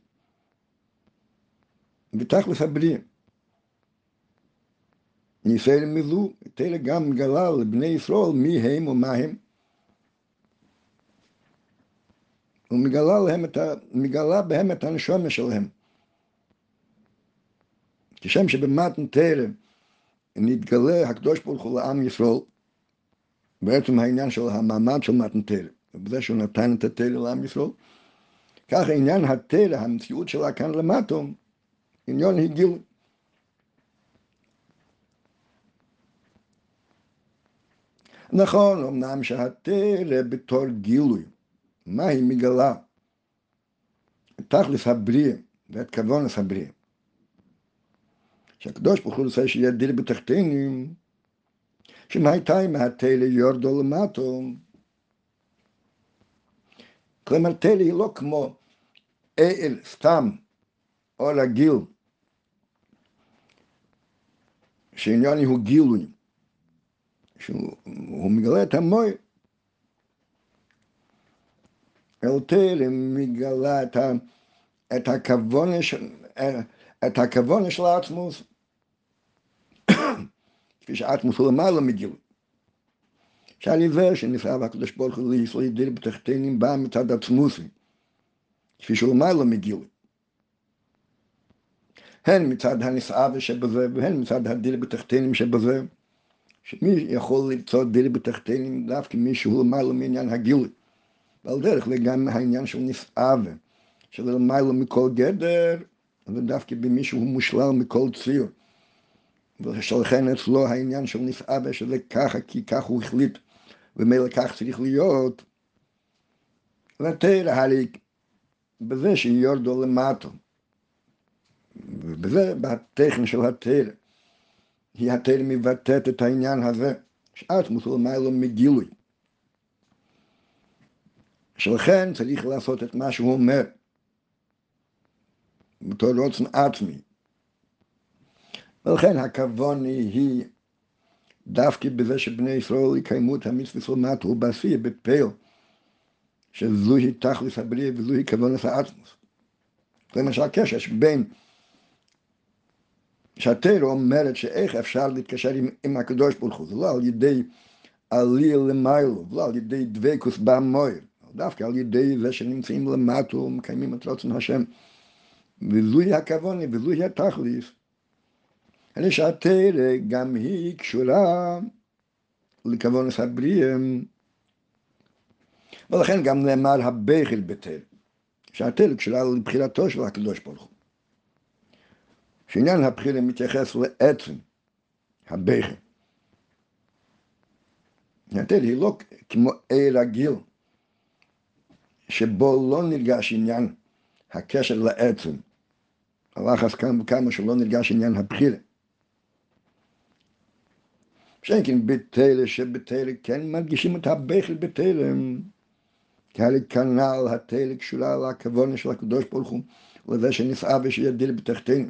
ותכלס הבריאה. ניסיון מילאו, תרא גם מגלה לבני ישראל מי הם ומה הם. ומגלה להם את ה... מגלה בהם את הנשומה שלהם. כשם שבמתן תרא נתגלה הקדוש ברוך הוא לעם ישראל, בעצם העניין של המעמד של מתן תרא, ובזה שהוא נתן את התרא לעם ישראל, כך עניין התרא, המציאות שלה כאן למטו, עניין הגיל. נכון, אמנם שהתרא בתור גילוי, מה היא מגלה? תכלס הבריאה ואת כוונס הבריאה. שהקדוש ברוך הוא רוצה שיהיה דיר בתחתינים, שמהייתה מהתלה יורדו למטו. כלומר, תלה היא לא כמו אל סתם או רגיל, שעניין הוא גילוי, שהוא מגלה את המוי. תלה מגלה את, ה, את הכוונה של, את הכוונה של העצמוס. כפי שהעצמוס הוא למעלה מגילוי. שעל ידי שנפעל הקדוש ברוך הוא לישראל דיר בתחתינים בא מצד עצמוסי, כפי שהוא למעלה מגילוי. הן מצד הנשאב שבזה והן מצד הדיר בתחתינים שבזה, שמי יכול למצוא דיר בתחתינים דווקא מי שהוא למעלה מעניין הגילוי. ועל דרך וגם העניין של נשאב, של למעלה מכל גדר, ודווקא במי שהוא מושלל מכל ציר. ולכן אצלו העניין של נפעבה שזה ככה, כי כך הוא החליט, ומילא כך צריך להיות. לתרא הרי בזה שיורדו למטו, ובזה בטכן של התרא, היא התרא מבטאת את העניין הזה, שעת מוסלמי מגילוי. שלכן צריך לעשות את מה שהוא אומר, בתור רוצן עצמי. ולכן הכוון היא דווקא בזה שבני ישראל יקיימו את של מטו בעשייה בפייל, שזוהי תכלס הבריאה וזוהי כוונס האטמוס. זה למשל הקשר שבין שהתרא אומרת שאיך אפשר להתקשר עם, עם הקדוש ברוך הוא, זה לא על ידי עלייה למיילו, לא על ידי דבקוס במויר, דווקא על ידי זה שנמצאים למטו ומקיימים את רצון השם. וזוהי הכוונה וזוהי התכלס. הרי שהתרא גם היא קשורה לכוונס הבריאה, ולכן גם נאמר הבכל בתרא, שהתרא קשורה לבחירתו של הקדוש ברוך הוא. שעניין הבחירה מתייחס לעצם הבכל. התרא היא לא כמו עיר רגיל, שבו לא נרגש עניין הקשר לעצם, הלחץ כמה וכמה שלא נרגש עניין הבחירה. שאין כן בתרא שבתרא כן מרגישים את הבכי בתרא, כי הרי כנ"ל התרא קשורה לכוונה של הקדוש ברוך הוא, לזה שנפעה ושידיר בתחתינו.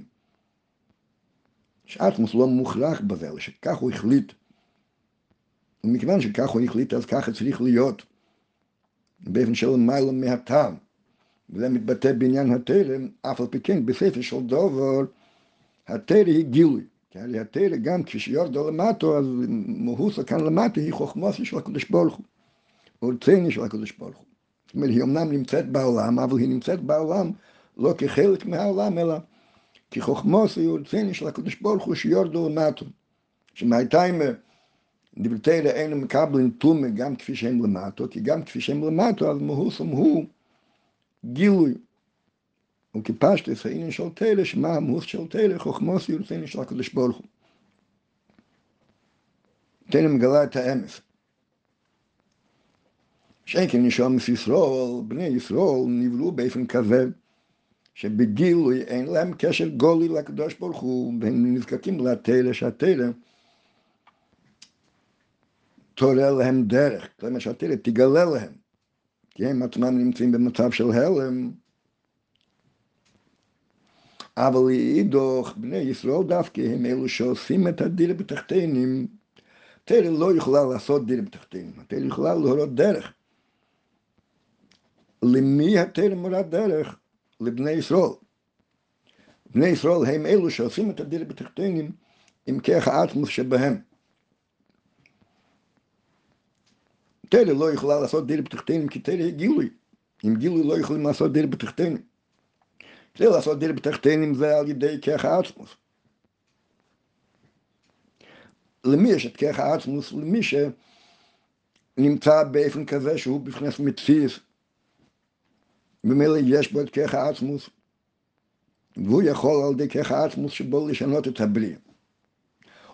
שאטמוס לא מוכרח בזה, אלא שכך הוא החליט. ומכיוון שכך הוא החליט, אז ככה צריך להיות, באופן של למעלה מהטעם. וזה מתבטא בעניין התרם, אף על פי כן בספר של דובר, התרא היא גילוי. כי הרי התרא גם כשיורדו למטו, אז מהוסה כאן למטה היא חוכמוסי של הקדוש ברוך הוא, או רציני של הקדוש ברוך הוא. זאת אומרת, היא אמנם נמצאת בעולם, אבל היא נמצאת בעולם לא כחלק מהעולם, אלא כחוכמוסי או רציני של הקדוש ברוך הוא שיורדו למטו. שמהטיימר דברי תרא אין מקבלים טומא גם כפי שהם למטו, כי גם כפי שהם למטו, אז מהוסם הוא גילוי. וכפשטס העניין של תרא, שמה המוס של תרא, חוכמוס ירצני של הקדוש ברוך הוא. תרא מגלה את האמס. שאין כן נשומת ישראל, בני ישראל נבראו באופן כזה, שבגילוי אין להם קשר גולי לקדוש ברוך הוא, והם נזקקים לתרא, שהתרא תורה להם דרך, כלומר שהתרא תגלה להם, כי הם עצמם נמצאים במצב של הלם. אבל לאידוך, בני ישראל דווקא הם אלו שעושים את הדיר בתחתינים. תרא לא יכולה לעשות דיר בתחתינים, התרא יכולה להורות דרך. למי התרא מורת דרך? לבני ישראל. בני ישראל הם אלו שעושים את הדיר בתחתינים עם כרך האטמוס שבהם. תרא לא יכולה לעשות דיר בתחתינים כי היא גילוי. עם גילוי לא יכולים לעשות דיר בתחתינים. כדי לעשות דיר בתחתינים זה על ידי כרך האטמוס. למי יש את כרך האטמוס? למי שנמצא באופן כזה שהוא בפנס מציאס, ומילא יש בו את כרך האטמוס, והוא יכול על ידי כרך האטמוס שבו לשנות את הבריאה.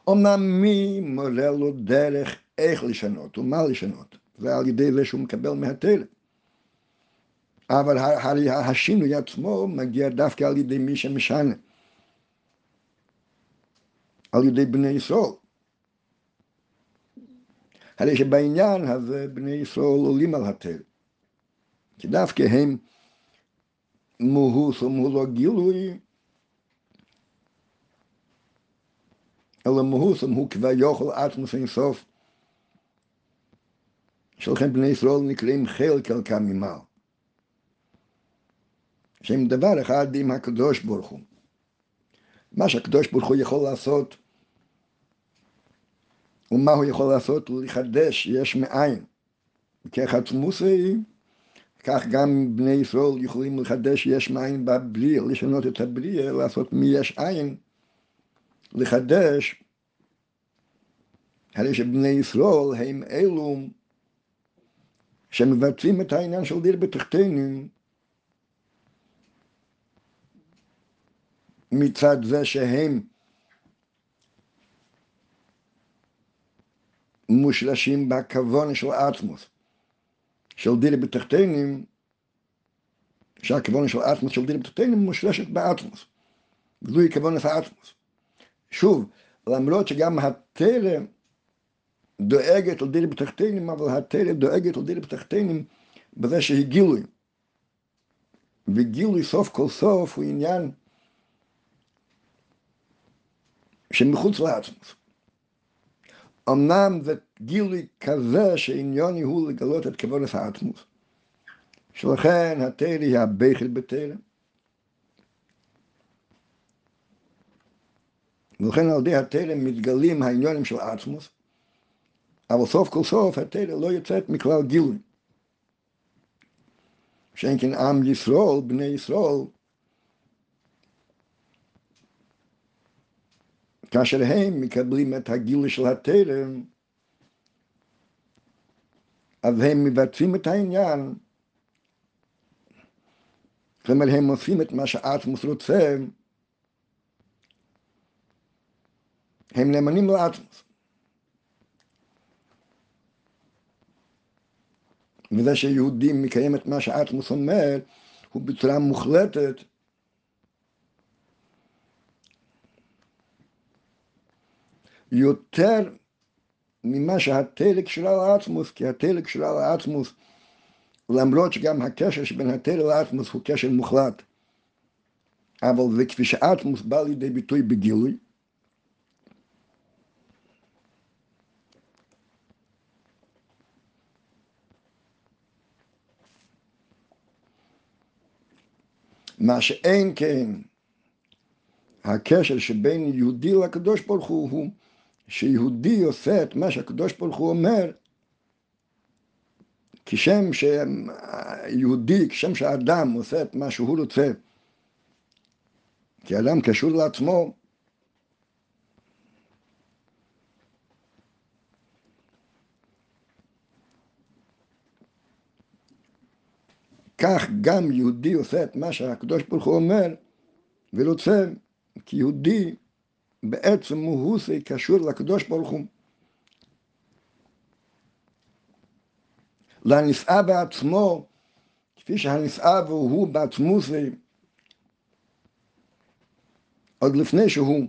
אמנם מי מורה לו דרך איך לשנות ומה לשנות, זה על ידי זה שהוא מקבל מהתרא. אבל הרי השינוי עצמו מגיע דווקא על ידי מי שמשנה. על ידי בני ישראל. הרי שבעניין הזה בני ישראל עולים על התל. כי דווקא הם מוהוס ומולו גילוי, אלא מוהוס הוא כבר יוכל עצמוס אין שלכם בני ישראל נקראים חלק על ממעל. שהם דבר אחד עם הקדוש ברוך הוא. מה שהקדוש ברוך הוא יכול לעשות, ומה הוא יכול לעשות? לחדש יש מאין. כחת מוסי, כך גם בני ישראל יכולים לחדש יש מאין בבריאה, לשנות את הבריאה, לעשות מיש עין, לחדש. הרי שבני ישראל הם אלו שמבצעים את העניין של דיר בתחתינים מצד זה שהם מושלשים בכוון של עצמוס, של דירי בתחתינים, שהכוון של עצמוס של דירי בתחתינים מושלשת בעצמוס, וזוהי כוון את העצמוס. שוב, למרות שגם התרם דואגת לדירי בתחתינים, אבל התרם דואגת לדירי בתחתינים בזה שהיא גילוי. וגילוי סוף כל סוף הוא עניין שמחוץ לעצמוס. אמנם זה גילוי כזה שעניוני הוא לגלות את כבוד העצמוס. שלכן התרא היא הבכי בתרא. ולכן על ידי התרא מתגלים העניונים של עצמוס, אבל סוף כל סוף התרא לא יוצאת מכלל גילוי. שאין כן עם ישראל, בני ישראל, כאשר הם מקבלים את הגילוי של התרם, אז הם מבצעים את העניין. אומרת, הם עושים את מה שעצמוס רוצה, הם נאמנים לעצמוס. וזה שיהודי מקיים את מה שעצמוס אומר, הוא בצורה מוחלטת. יותר ממה שהתלק שלה לעצמוס, כי התלק שלה לעצמוס, למרות שגם הקשר שבין התלק לעצמוס הוא קשר מוחלט, אבל זה כפי שעצמוס בא לידי ביטוי בגילוי, מה שאין כן הקשר שבין יהודי לקדוש ברוך הוא הוא שיהודי עושה את מה שהקדוש ברוך הוא אומר, כשם שיהודי, כשם שהאדם עושה את מה שהוא רוצה, כי האדם קשור לעצמו, כך גם יהודי עושה את מה שהקדוש ברוך הוא אומר ורוצה, כי יהודי בעצם הוא קשור לקדוש ברוך הוא. לנשאה בעצמו, כפי שהנשאה הוא בעצמו זה, עוד לפני שהוא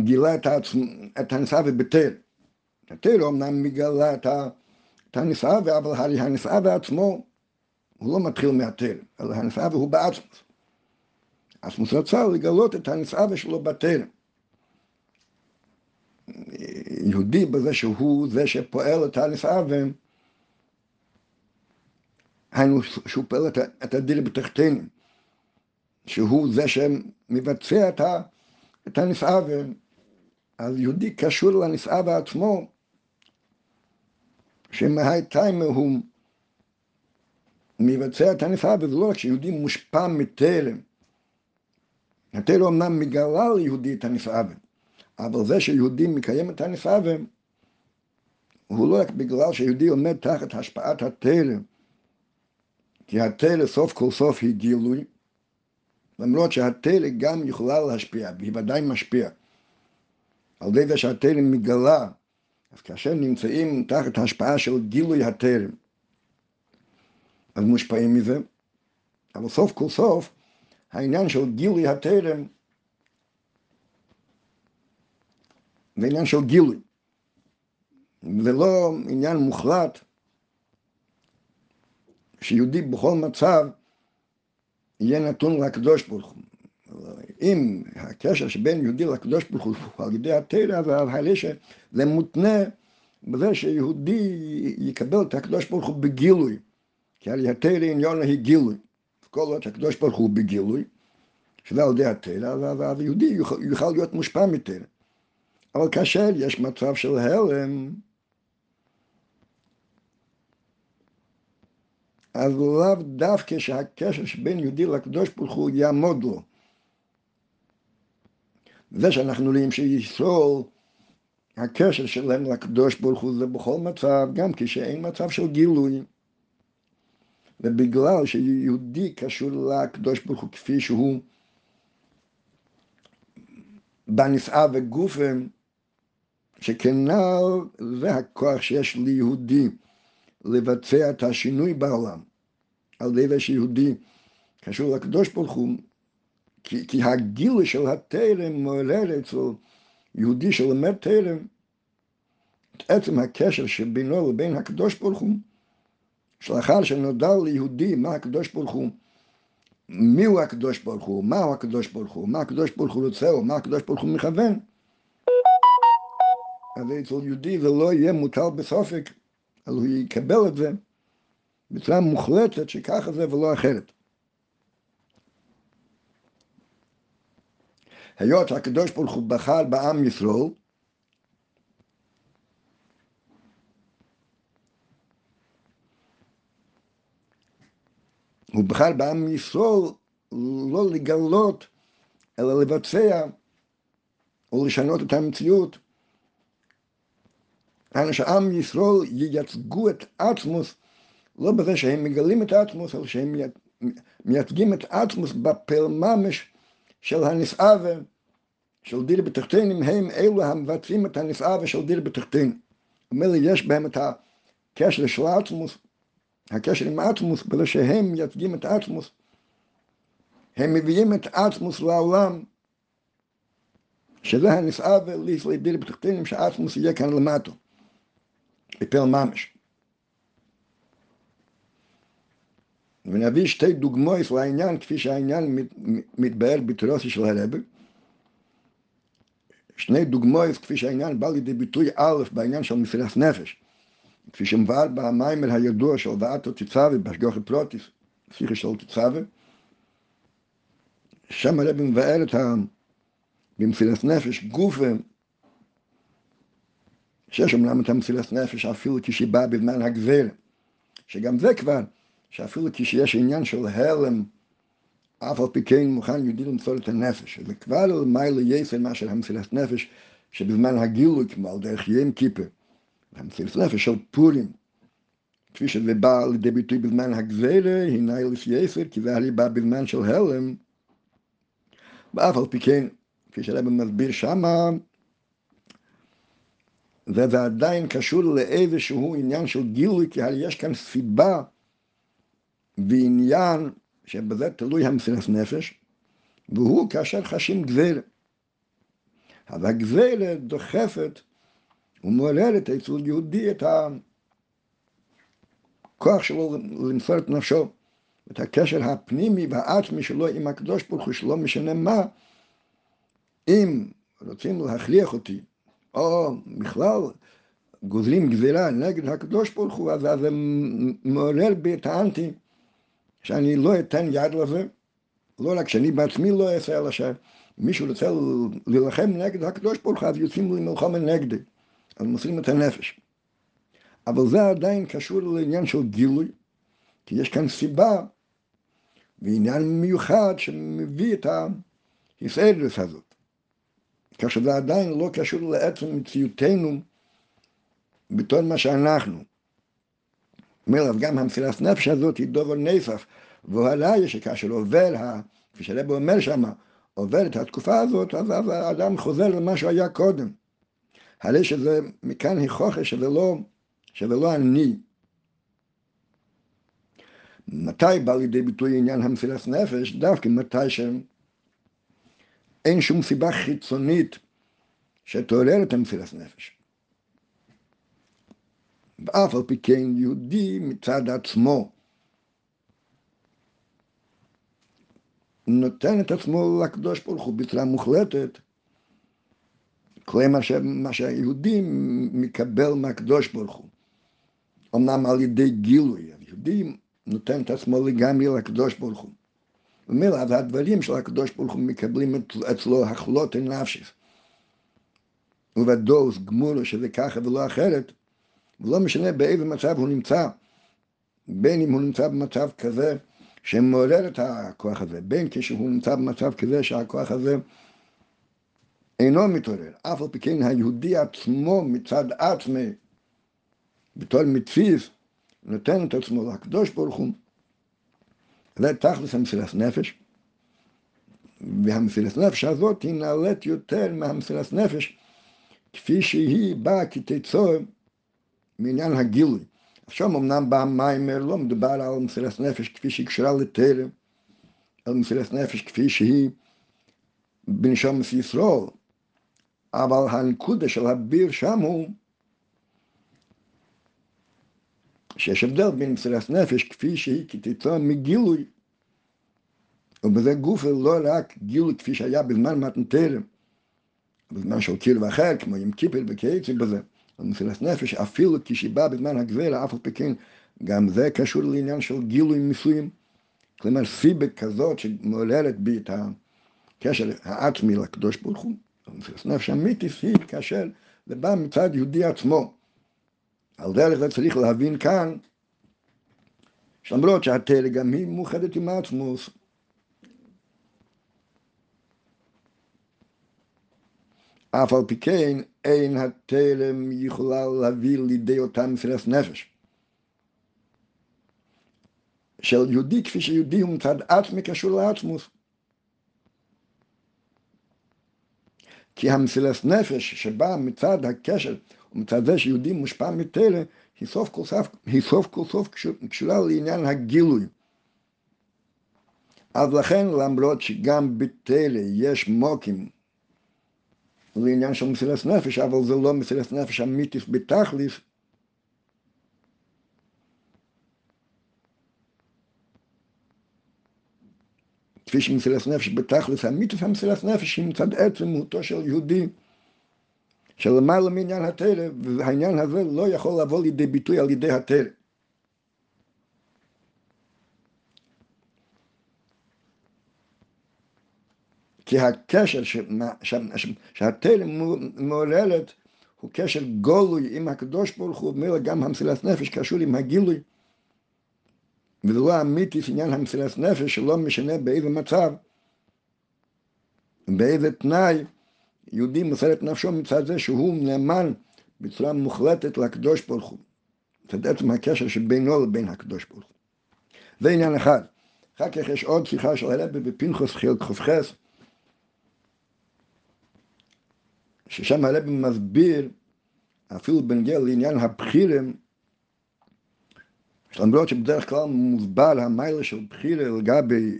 גילה את, העצמ... את הנשאה ובטל. התל אמנם מגלה את, ה... את הנשאה, אבל הרי הנשאה בעצמו הוא לא מתחיל מהתל, אלא הנשאה והוא בעצמו. אסמוס רצה לגלות את הנסעבה שלו בטרם. יהודי בזה שהוא זה שפועל את הנסעבה, היינו שהוא פועל את, את בתחתינו, שהוא זה שמבצע את, ה, את הנסעבה, אז יהודי קשור לנסעבה עצמו, שמהייטיימה הוא מבצע את הנסעבה, זה לא רק שיהודי מושפע מתרם, התרא אמנם מגלה ליהודי את הנסעבם, אבל זה שיהודי מקיים את הנסעבם, הוא לא רק בגלל שיהודי עומד תחת השפעת התרא, כי התרא סוף כל סוף היא גילוי, למרות שהתרא גם יכולה להשפיע, והיא ודאי משפיעה. על ידי זה שהתרא מגלה, אז כאשר נמצאים תחת ההשפעה של גילוי הטרם, אז מושפעים מזה, אבל סוף כל סוף העניין של גילוי הטרם זה עניין של גילוי. זה לא עניין מוחלט שיהודי בכל מצב יהיה נתון לקדוש ברוך הוא. אם הקשר שבין יהודי לקדוש ברוך הוא על ידי התרא והרי שזה מותנה בזה שיהודי יקבל את הקדוש ברוך הוא בגילוי, כי על התרא עניון היא גילוי. כל עוד שהקדוש ברוך הוא בגילוי, שזה על ידי התרא, אז יהודי יוכל להיות מושפע מתרא. אבל כאשר יש מצב של הלם, אז לאו דווקא שהקשר שבין יהודי לקדוש ברוך הוא יעמוד לו. זה שאנחנו רואים שישראל, הקשר שלהם לקדוש ברוך הוא זה בכל מצב, גם כשאין מצב של גילוי. ובגלל שיהודי קשור לקדוש ברוך הוא כפי שהוא בנשאה וגופם, שכנ"ל זה הכוח שיש ליהודי לבצע את השינוי בעולם. על ידי שיהודי קשור לקדוש ברוך הוא, כי, כי הגיל של התרם מעורר אצל יהודי שלומד תרם את עצם הקשר שבינו לבין הקדוש ברוך הוא, שלאחר שנודע ליהודי מה הקדוש ברוך הוא, מיהו הקדוש ברוך הוא, מהו הקדוש ברוך הוא, מה הקדוש ברוך הוא רוצה או מה הקדוש ברוך הוא מכוון. אז אצל יהודי זה לא יהיה מוטל בסופק, אז הוא יקבל את זה בצורה מוחלטת שככה זה ולא אחרת. היות הקדוש ברוך הוא בחר בעם ישראל, הוא בחר בעם ישראל לא לגלות, אלא לבצע או לשנות את המציאות. שעם ישראל ייצגו את עצמוס לא בזה שהם מגלים את עצמוס, אלא שהם מייצגים את עצמוס בפלממש של הנסעווה, של דיר בתחתינים, הם אלו המבצעים את הנסעווה של דיר בתחתינים. אומר לי, יש בהם את הקשר של עצמוס, הקשר עם עצמוס, בזה שהם מייצגים את עצמוס. הם מביאים את עצמוס לעולם, שזה הנסעווה לישראל דיר בתחתינים, שעצמוס יהיה כאן למטו, בפל ממש. ונביא שתי דוגמאות לעניין כפי שהעניין מתבהר בתירוסי של הרבי. שני דוגמאות כפי שהעניין בא לידי ביטוי א' בעניין של מסירת נפש. כפי שמבאר במיימר הידוע של ואתו תצווה בהשגוחי פרוטיס, שיחה של תצווה. שם הרבי מבאר את ה... במסירת נפש גופה, שיש אמנם את המסירת נפש אפילו כשהיא באה בזמן הגזיר, שגם זה כבר שאפילו כשיש עניין של הלם, אף על פי כן מוכן יהודי למסור את הנפש. זה כבר למעלה יסר מאשר המסילת נפש, שבזמן הגילוי, כמו על דרך ים כיפר, המסילת נפש של פורים, כפי שזה בא לידי ביטוי בזמן הגזירה, הנה אלף יסר, כי זה הרי בא בזמן של הלם, ואף על פי כן, כפי שהרבא מסביר שמה, וזה עדיין קשור לאיזשהו עניין של גילוי, כי הרי יש כאן סיבה בעניין שבזה תלוי המסירת נפש, והוא כאשר חשים גזירה. אז הגזירה דוחפת ומעוררת אצל יהודי את הכוח שלו למסור את נפשו, את הקשר הפנימי והעצמי שלו עם הקדוש ברוך הוא, שלא משנה מה, אם רוצים להכריח אותי, או בכלל גוזרים גזירה נגד הקדוש ברוך הוא, אז זה מעורר בי את האנטי שאני לא אתן יד לזה, לא רק שאני בעצמי לא אעשה, אלא שמישהו רוצה להילחם נגד הקדוש ברוך הוא, אז יוצאים למלחמה נגדי, אז מוסרים את הנפש. אבל זה עדיין קשור לעניין של גילוי, כי יש כאן סיבה ועניין מיוחד שמביא את ההסעדרס הזאת. כך שזה עדיין לא קשור לעצם מציאותנו בתור מה שאנחנו. אומר אז גם המסילת נפש הזאת היא דובר נפח, והראיה שכאשר עובר, כפי שהרב אומר שם, עובר את התקופה הזאת, אז האדם חוזר למה שהיה קודם. הרי שזה, מכאן היא חוכש, שזה לא, שזה לא אני. מתי בא לידי ביטוי עניין המסילת נפש? דווקא מתי שאין שום סיבה חיצונית שתעורר את המסירת נפש. ואף על פי כן יהודי מצד עצמו נותן את עצמו לקדוש ברוך הוא בצורה מוחלטת, כלומר מה שהיהודי מקבל מהקדוש ברוך הוא. אמנם על ידי גילוי, היהודי נותן את עצמו לגמרי לקדוש ברוך הוא. ומילא, אז הדברים של הקדוש ברוך הוא מקבלים אצלו החלוטי נפשי. ובדוס גמולו שזה ככה ולא אחרת, ולא משנה באיזה מצב הוא נמצא, בין אם הוא נמצא במצב כזה שמעורר את הכוח הזה, בין כשהוא נמצא במצב כזה שהכוח הזה אינו מתעורר. אף על פי כן היהודי עצמו מצד עצמי, בתור מציף, נותן את עצמו לקדוש ברוך הוא, זה תכלס המסילת נפש, והמסילת נפש הזאת היא נעלית יותר מהמסילת נפש כפי שהיא באה כתיצור מעניין הגילוי. עכשיו אמנם במיימר לא מדובר על מסירת נפש כפי שהיא קשורה לתרם, על מסירת נפש כפי שהיא בנשומת ישראל, אבל הנקודה של הביר שם הוא שיש הבדל בין מסירת נפש כפי שהיא כתוצאה מגילוי, ובזה גוף לא רק גילוי כפי שהיה בזמן מתנתרם, בזמן של קיר ואחר, כמו עם קיפל וכיוצא בזה. במסירת נפש, אפילו כשהיא באה בזמן הגזירה, אף על פי כן, גם זה קשור לעניין של גילוי מסוים. כלומר, סיבה כזאת שמעוררת בי את הקשר העצמי לקדוש ברוך הוא. במסירת נפש אמיתית היא כאשר זה בא מצד יהודי עצמו. על דרך זה צריך להבין כאן, שלמרות שהתרא גם היא מאוחדת עם העצמוס, אף על פי כן אין התלם יכולה להביא לידי אותה מסירת נפש. של יהודי כפי שיהודי הוא מצד עצמי קשור לעצמוס. כי המסילת נפש שבאה מצד הקשר ומצד זה שיהודי מושפע מתלם היא סוף כל סוף, היא סוף כל סוף קשורה לעניין הגילוי. אז לכן למרות שגם בתלם יש מוקים לעניין של מסילת נפש, אבל זה לא מסילת נפש אמיתית בתכליס. כפי שמסילת נפש בתכליס אמיתית המסילת נפש היא מצד עצם מהותו של יהודי, שלמעלה מעניין התרא, והעניין הזה לא יכול לבוא לידי ביטוי על ידי התרא. כי הקשר שהתלם מעוררת הוא קשר גולוי עם הקדוש ברוך הוא, ומילא גם המסילת נפש קשור עם הגילוי. וזה לא אמיתי עניין המסילת נפש, שלא משנה באיזה מצב, באיזה תנאי, יהודי מוסר את נפשו מצד זה שהוא נאמן בצורה מוחלטת לקדוש ברוך הוא. זה עצם הקשר שבינו לבין הקדוש ברוך הוא. זה עניין אחד. אחר כך יש עוד שיחה של הרבי בפנחוס חילק כ"ח, ששם הרב מסביר, אפילו בנגיע לעניין הבחירים, למרות שבדרך כלל מוסבר המיילה של בחירה לגבי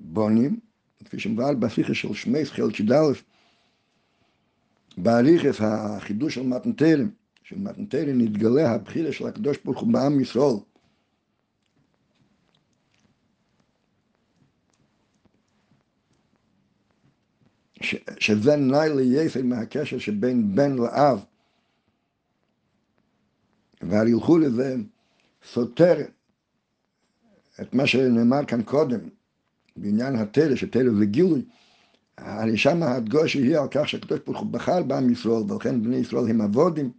בונים, כפי שמבואר בשיחה של שמי חלק י"א, בהליכס החידוש של מתנתרם, של מתנתרם נתגלה הבחירה של הקדוש ברוך הוא בעם ישראל. שזה נאי ליפל מהקשר שבין בן לאב. וההילכו לזה סותר את מה שנאמר כאן קודם, בעניין התרא, שתרא זה גילוי. הרי שם הדגוש יהיה על כך שהקדוש ברוך הוא בחר בעם ישראל, ולכן בני ישראל הם אבודים.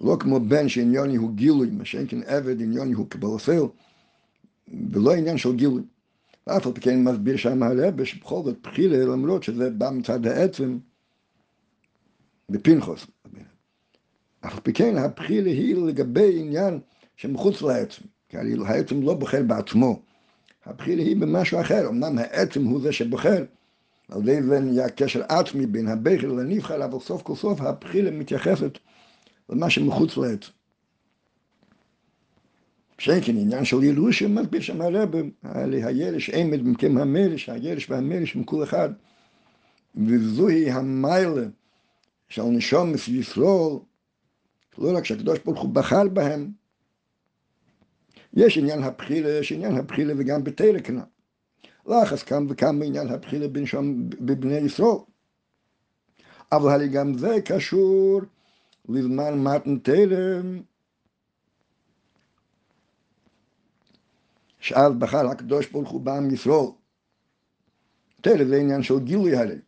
לא כמו בן שעניוני הוא גילוי, מה שאין כן עבד עניוני הוא קבלסל, ולא עניין של גילוי. ואף על פי כן מסביר שם הרבה שבכל זאת בחילה, למרות שזה בא מצד העצם, בפנחוס. אף על פי כן הבחילה היא לגבי עניין שמחוץ לעצם, כי העצם לא בוחר בעצמו. הבחילה היא במשהו אחר, אמנם העצם הוא זה שבוחר, על ידי זה נהיה קשר עצמי בין הבכר לנבחר, אבל סוף כל סוף הבחילה מתייחסת למה שמחוץ לעצם. שאין כן עניין של ירושה, מסביר שם הרב, הירש עמד במקום המרש, הירש והמרש כול אחד. וזוהי המיילה שעל נשום ישרול, לא רק שהקדוש ברוך הוא בחר בהם, יש עניין הבחירה, יש עניין הבחירה וגם בתרא כנ"ל. לחץ כאן וכאן בעניין הבחירה בנשום בבני ישראל. אבל הרי גם זה קשור לזמן מתן תרם, שאז בחר הקדוש ברוך הוא בעם ישראל. תרא זה עניין של גילוי הרי.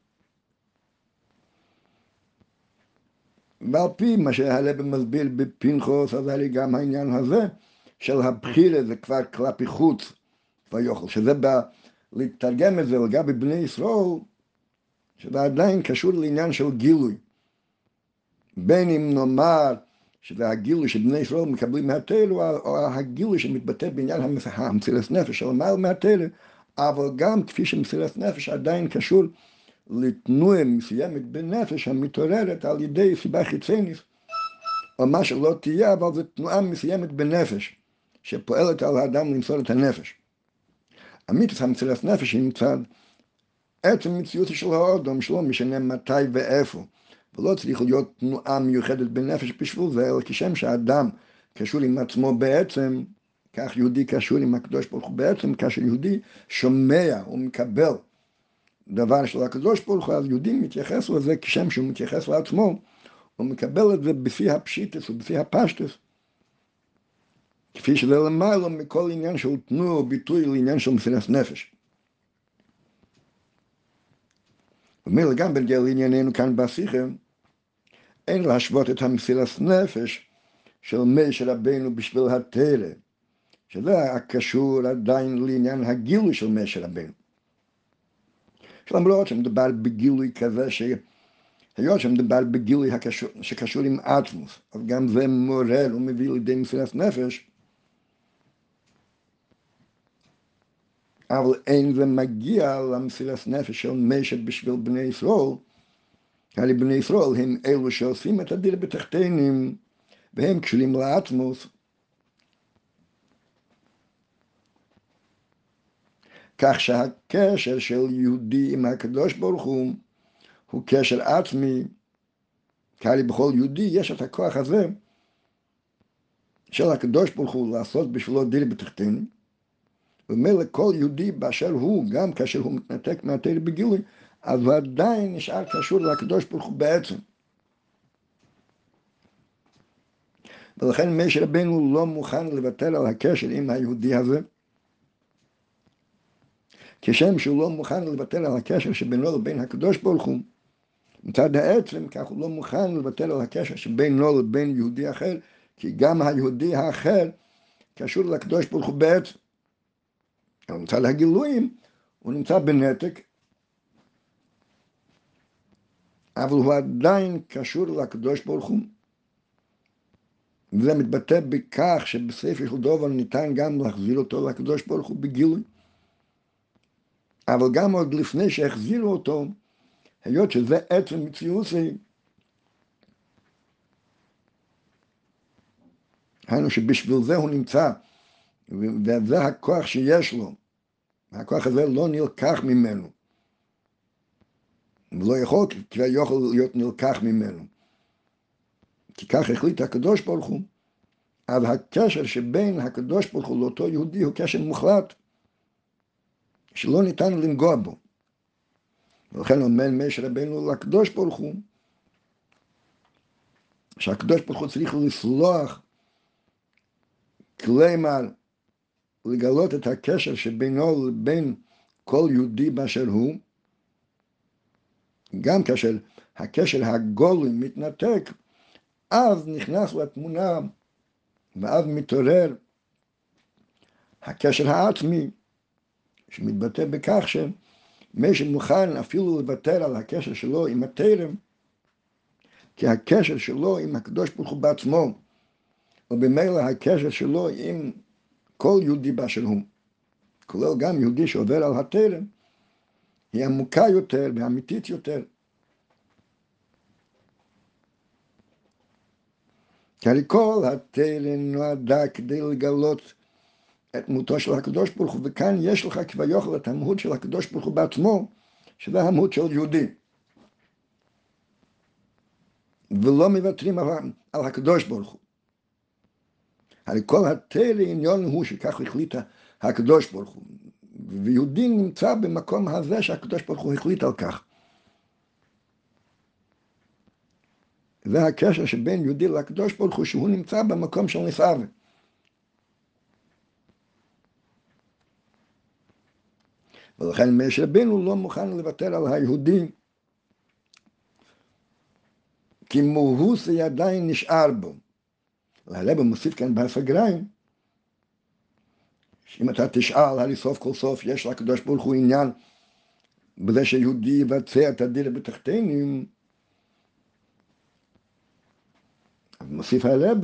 ועל פי מה שהרבא מסביר בפנחוס, אז הרי גם העניין הזה של הבחירה זה כבר כלפי חוץ ויוכל, שזה בא לתרגם את זה לגבי בני ישראל, שזה עדיין קשור לעניין של גילוי. בין אם נאמר שזה הגילוי שבני ישראל מקבלים מהתלו, או הגילוי שמתבטא בעניין המסילת נפש של מעל מהתלו, אבל גם כפי שמסילת נפש עדיין קשור לתנועה מסוימת בנפש המתעוררת על ידי סיבה חיצונית, או מה שלא תהיה, אבל זו תנועה מסוימת בנפש, שפועלת על האדם למסור את הנפש. המיתוס המסילת נפש היא מצד עצם מציאות של האודום, שלא משנה מתי ואיפה. ולא צריך להיות תנועה מיוחדת בנפש בשביל זה, אלא כשם שהאדם קשור עם עצמו בעצם, כך יהודי קשור עם הקדוש ברוך הוא בעצם, כאשר יהודי שומע ומקבל דבר של הקדוש ברוך הוא, אז יהודי מתייחס לזה כשם שהוא מתייחס לעצמו, הוא מקבל את זה בפי הפשיטס ובפי הפשטס. כפי שזה למעלה מכל עניין של תנועה או ביטוי לעניין של מסילת נפש. ומילא גם בנגיע לענייננו כאן בשיחה, אין להשוות את המסילת נפש של משה רבנו בשביל התרא, שזה הקשור עדיין לעניין הגילוי של משה רבנו. שלמרות שמדובר בגילוי כזה ש... היות שמדובר בגילוי הקשור, שקשור עם אטמוס, אז גם זה מורר ומביא לידי מסילת נפש, אבל אין זה מגיע למסילת נפש של משת בשביל בני ישראל, הרי בני ישראל הם אלו שעושים את הדיר בתחתינים, והם קשורים לאטמוס. כך שהקשר של יהודי עם הקדוש ברוך הוא, הוא קשר עצמי, כי הרי בכל יהודי יש את הכוח הזה של הקדוש ברוך הוא לעשות בשבילו דיר בתחתינים. ומילא כל יהודי באשר הוא, גם כאשר הוא מתנתק מהתרא בגילוי, הוא עדיין נשאר קשור לקדוש ברוך הוא בעצם. ולכן משה רבנו לא מוכן לוותר על הקשר עם היהודי הזה. כשם שהוא לא מוכן לוותר על הקשר שבינו לבין הקדוש ברוך הוא, מצד העצם כך הוא לא מוכן לוותר על הקשר שבינו לבין יהודי אחר, כי גם היהודי האחר קשור לקדוש ברוך הוא בעצם. אבל מצד הגילויים הוא נמצא בנתק, אבל הוא עדיין קשור לקדוש ברוך הוא. וזה מתבטא בכך שבספר של דובר ניתן גם להחזיר אותו לקדוש ברוך הוא בגילוי. אבל גם עוד לפני שהחזירו אותו, היות שזה עצם מציאוסי, היינו שבשביל זה הוא נמצא, וזה הכוח שיש לו. הכוח הזה לא נלקח ממנו. הוא לא יכול כביכול להיות נלקח ממנו. כי כך החליט הקדוש ברוך הוא. אז הקשר שבין הקדוש ברוך הוא לאותו יהודי הוא קשר מוחלט, שלא ניתן לנגוע בו. ולכן אומר משה רבנו לקדוש ברוך הוא, שהקדוש ברוך הוא צריך לסלוח, כלומר, לגלות את הקשר שבינו לבין כל יהודי באשר הוא, גם כאשר הקשר הגולוי מתנתק, אז נכנס לתמונה ואז מתעורר הקשר העצמי, שמתבטא בכך שמי שמוכן אפילו לוותר על הקשר שלו עם התרם, כי הקשר שלו עם הקדוש ברוך הוא בעצמו, ובמילא הקשר שלו עם כל יהודי באשר הוא, כולל גם יהודי שעובר על התרם, היא עמוקה יותר ואמיתית יותר. כי הרי כל התרם נועדה כדי לגלות את דמותו של הקדוש ברוך הוא, וכאן יש לך כביכול את המהות של הקדוש ברוך הוא בעצמו, שזה המהות של יהודי. ולא מוותרים על, על הקדוש ברוך הוא. הרי כל התרא עניון הוא שכך החליט הקדוש ברוך הוא. ויהודי נמצא במקום הזה שהקדוש ברוך הוא החליט על כך. זה הקשר שבין יהודי לקדוש ברוך הוא, שהוא נמצא במקום של נסעווה. ולכן משה רבנו לא מוכן לוותר על היהודים, כי מאוסי עדיין נשאר בו. הרב מוסיף כאן בסגריים, שאם אתה תשאל, הרי סוף כל סוף יש לקדוש ברוך הוא עניין בזה שיהודי יבצע את הדיר בתחתינים, אז מוסיף הרב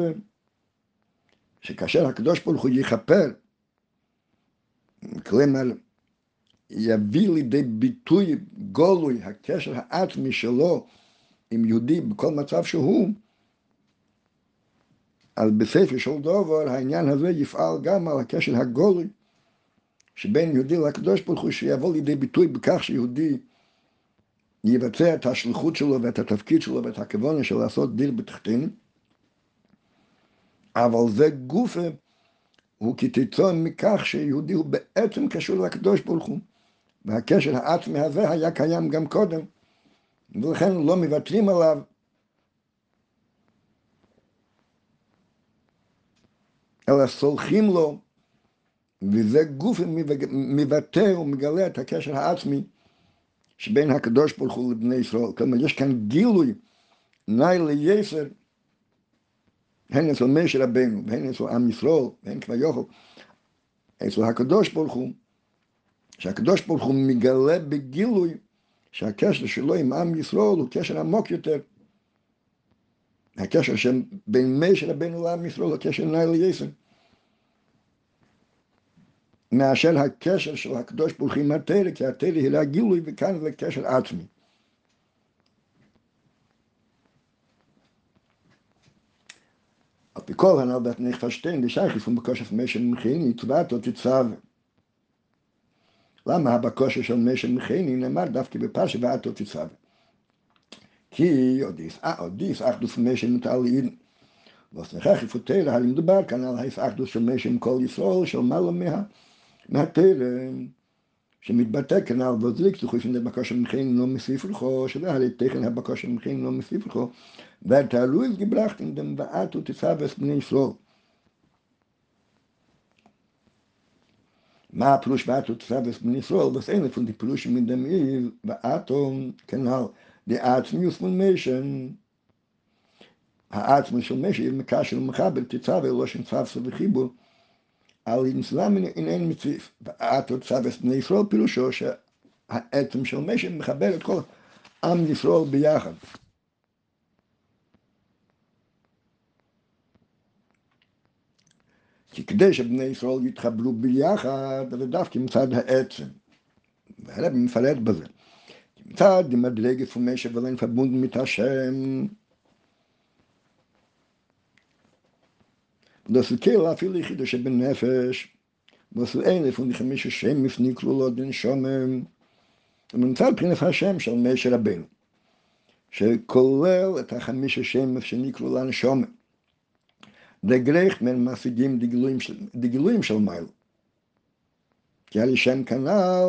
שכאשר הקדוש ברוך הוא יכפר, כלומר יביא לידי ביטוי גולוי הקשר העצמי שלו עם יהודי בכל מצב שהוא, אז בספר של דובר העניין הזה יפעל גם על הקשר הגולוי שבין יהודי לקדוש ברוך הוא שיבוא לידי ביטוי בכך שיהודי יבצע את השליחות שלו ואת התפקיד שלו ואת הכוונה של לעשות דיר בתחתינו אבל זה גופה הוא כתיצון מכך שיהודי הוא בעצם קשור לקדוש ברוך הוא והקשר העצמי הזה היה קיים גם קודם ולכן לא מוותרים עליו אלא סולחים לו וזה גוף מבטא ומגלה את הקשר העצמי שבין הקדוש ברוך הוא לבני ישראל. כלומר, יש כאן גילוי נאי ליסר הן אצל משה רבנו, והן אצל עם ישראל, והן כבר יוכל, אצל הקדוש ברוך הוא, שהקדוש ברוך הוא מגלה בגילוי שהקשר שלו עם עם ישראל הוא קשר עמוק יותר. הקשר שבין משה רבנו לעם ישראל הוא קשר נאי ליסר. מאשר הקשר של הקדוש ברוך הוא עם התרא, כי התרא היא לגילוי וכאן זה קשר עצמי. על פי כל הנ"ל בת נכפשטיין דשייכיס ובקושף משל מכיני צבעתו תצב. למה הבקושה של משל מכיני נאמר דווקא בפרשה ועתו תצב? ki odis a odis ach du smesh in tal in. Was ne khakh futel halim de bar kan al hayf ach du smesh im kol yisol shol mal meha na teren shmit batak kan al bodlik tu khoshim de bakash im khin lo misif ul kho shol al teken ha bakash im khin lo misif ul kho va ta luz gebracht in dem baat u tsa ves bin ich so ma bin so fun di dem דעצמיוס מושן. העצמי של משי מקשר ומחבר תצווה לא שנצבסו וחיבור על אינסלאם אין מציף. התוצאה בני ישראל פירושו שהעצם של משם מחבר את כל עם ישראל ביחד. כי כדי שבני ישראל יתחברו ביחד, זה דווקא מצד העצם. והרב מפרט בזה. da die Madrege von Menschen wollen verbunden mit Hashem. Und das ist kein Lauf, ich bin der Schäbe Nefesh, wo es eine von den Menschen Schäme ist, nicht nur laut den Schäumen. Und man zahlt keine Hashem, schon שכולל את החמישה שם שנקראו לנו שומן. דגרך מן מסיגים דגילויים של, דגילויים של מייל. כי היה לי שם כנל,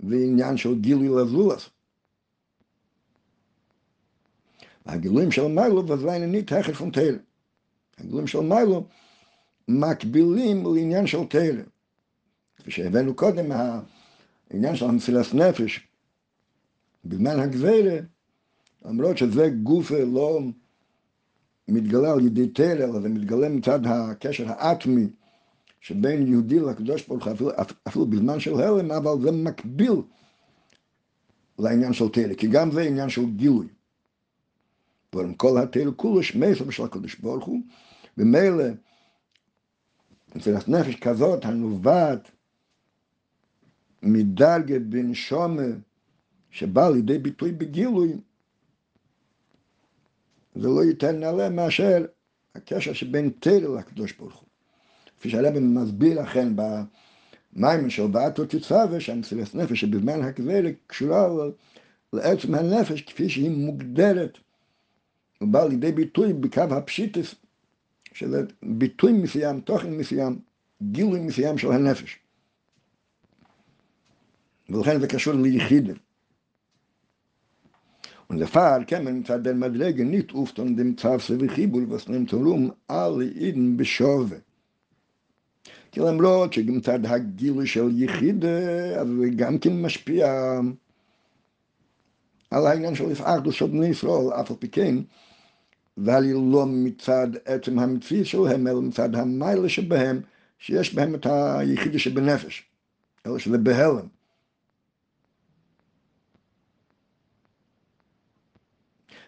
ועניין של גילוי לזולס. הגילויים של מיילו וזיין אני תכף ונטל. הגילויים של מיילו מקבילים לעניין של תרא. כפי שהבאנו קודם, העניין של המסילת נפש בזמן הגזירה, למרות שזה גוף לא מתגלה על ידי תרא, אלא זה מתגלה מצד הקשר האטמי שבין יהודי לקדוש ברוך הוא, אפילו, בזמן של הלם, אבל זה מקביל לעניין של תרא, כי גם זה עניין של גילוי. ועם כל התרא כולו שמסר של הקדוש ברוך הוא, ומילא מסירת נפש כזאת הנובעת מדרגת בן שומר שבא לידי ביטוי בגילוי, זה לא יותר נעלה מאשר הקשר שבין תרא לקדוש ברוך הוא. כפי שהרבי מסביר לכן במים של בעתו תצווה, שהמסירת נפש שבזמן הכברת קשורה לעצם הנפש כפי שהיא מוגדרת הוא בא לידי ביטוי בקו הפשיטס, של ביטוי מסוים, תוכן מסוים, גילוי מסוים של הנפש. ולכן זה קשור ליחידים. Und der Fall kämen zu der Madrege nicht oft und dem wie rum, alle Iden beschove. כי למרות שגם צד הגילוי של יחידה, אז זה גם כן משפיע על העניין של יפעדו של בני ישראל, אף על פי כן, ועל לא מצד עצם המציא שלהם, אלא מצד המיילה שבהם, שיש בהם את היחידה שבנפש, אלא שזה בהלם.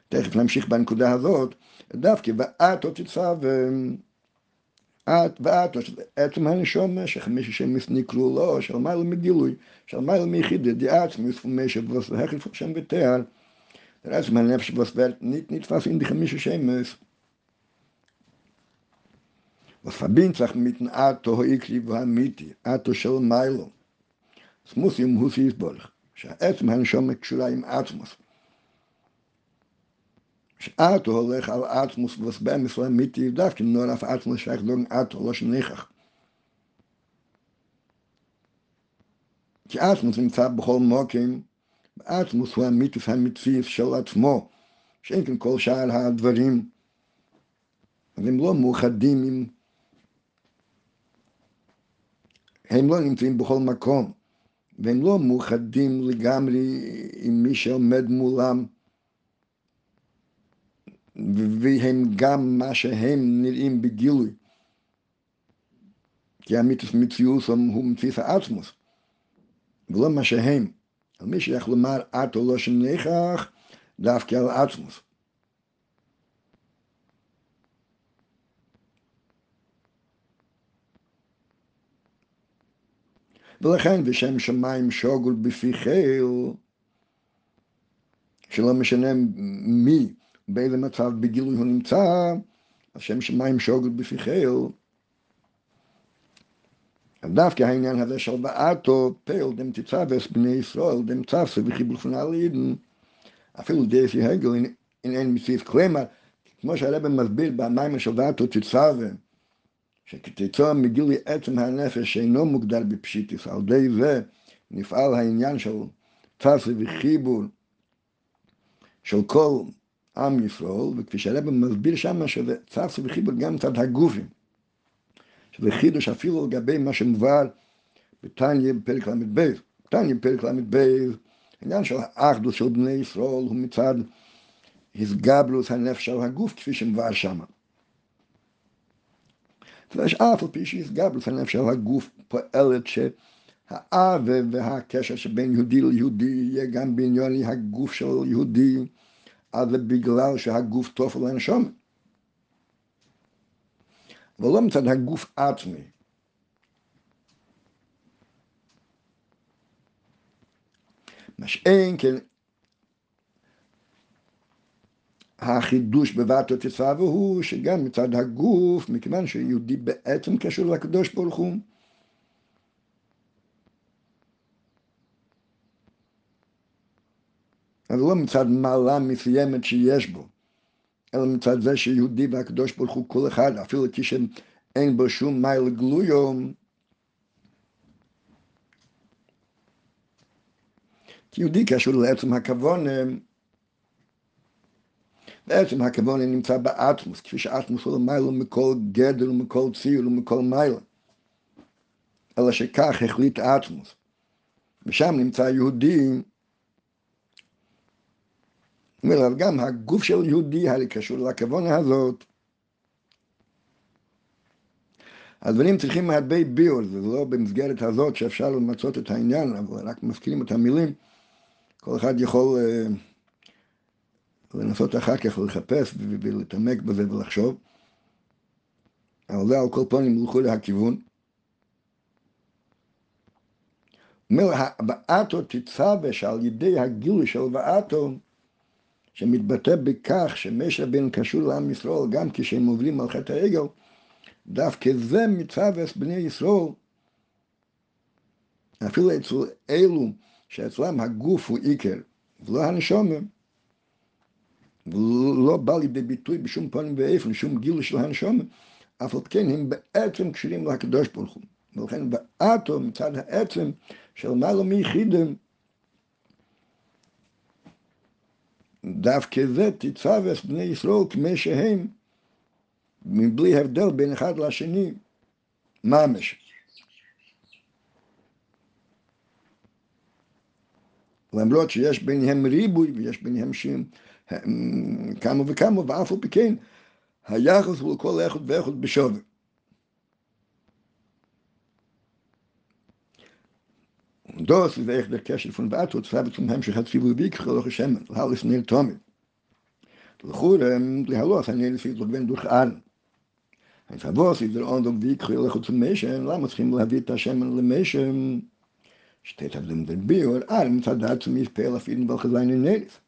תכף נמשיך בנקודה הזאת, דווקא ואת עוד תצא את ואת, עצם הנשום שחמש שם נקראו לו, של מיילה מגילוי, של מיילה מיחידה, די עצמי, ספומי שבוס להחליף שם ותאר, עצם הנפש Schemes. Was verbindet sich mit dem Ato hoikli והמיתי, אטו של מיילו. Ihm Hus יסבורך, שהעצם הנשום קשורה עם עצמוס. שאטו הולך על עצמוס וסבם מסוים מיתי דווקא נור אף עצמוס שייך דורן אטו, לא שניחך. כי עצמוס נמצא בכל מוקים, עצמוס הוא המיתוס המציא של עצמו, שאין כאן כל שאר הדברים, אז הם לא מאוחדים עם... הם לא נמצאים בכל מקום, והם לא מאוחדים לגמרי עם מי שעומד מולם. והם גם מה שהם נראים בגילוי. כי המיתוס מציאוס הוא מציאוס העצמוס, ולא מה שהם. על מי שיכול לומר את או לא שנכח, דווקא על עצמוס. ולכן בשם שמיים שוגול בפי חיל, שלא משנה מי באיזה מצב בגילוי הוא נמצא, השם שמיים שוגל בפי חיל. אז דווקא העניין הזה של בעתו דם תצווס בני ישראל וחיבור פנה לידן, אפילו דייסי הגל אין אין מסיס כלומר, כמו שהרבא מסביר במים של בעתו תצווה, שכתוצאה מגילוי עצם הנפש שאינו מוגדר בפשיטיס, על די זה נפעל העניין של צפסה וחיבור של כל עם ישראל, וכפי שהרבא מסביר שם שזה צפסה וחיבור גם מצד הגופים. שזה חידוש אפילו לגבי מה שמובא בתניא בפרק ל"ב. תניא בפרק ל"ב, העניין של האחדות של בני ישראל הוא מצד הסגבלות הנפש של הגוף כפי שמובא שם. ויש אף על פי שהסגבלות הנפש של הגוף פועלת שהאווה והקשר שבין יהודי ליהודי יהיה גם בעניין הגוף של יהודי, זה בגלל שהגוף טוב לנשום. ולא מצד הגוף עצמי. מה שאין כן החידוש בבת התצווה הוא שגם מצד הגוף, מכיוון שיהודי בעצם קשור לקדוש ברוך הוא, אבל לא מצד מעלה מסוימת שיש בו. אלא מצד זה שיהודי והקדוש ברוך הוא כל אחד, אפילו כשאין בו שום מייל גלויו, כי יהודי קשור לעצם הכוון, בעצם הכוון נמצא באטמוס, כפי שאטמוס הוא למעלה מכל גדר ומכל ציר ומכל מיילה. אלא שכך החליט האטמוס. ושם נמצא יהודי אומר, גם הגוף של יהודי הרי קשור לכוונה הזאת. הדברים צריכים הרבה ביור, זה לא במסגרת הזאת שאפשר למצות את העניין, אבל רק מזכירים את המילים. כל אחד יכול uh, לנסות אחר כך לחפש ולהתעמק בזה ולחשוב. אבל זה על כל פנים ילכו להכיוון. אומר, הבאתו תצווה שעל ידי הגילוי של באתו שמתבטא בכך שמשה בן קשור לעם ישראל גם כשהם עוברים על חטא העגל, דווקא זה מצב בני ישראל, אפילו אצל אלו שאצלם הגוף הוא עיקר, ולא הנשומים, ולא בא לידי ביטוי בשום פנים ואיפן, שום גיל של הנשום, אף על כן הם בעצם קשרים לקדוש ברוך הוא. ולכן באטום, מצד העצם של מעלה מיחידם, דווקא זה תצווס בני ישראל כמי שהם, מבלי הבדל בין אחד לשני, ממש. למרות שיש ביניהם ריבוי ויש ביניהם שם כמה וכמה, ואף על פי כן היחס הוא לכל אחד ואחד בשווה. Und das ist echt der Kessel von Bato, das habe ich zum Hemmschicht, hat sie wohl wirklich, oder ich schäme, das habe ich nicht Tommy. Das Churem, die Hallo, das habe ich nicht, das bin durch Arn. Ein Favos ist der Ondom, wie ich will, zum Menschen, lama צריכים להביא את השמן למשם. שטייט auf dem der Bior, Arn צדד zum Mispel, auf jeden welche seine Nerv.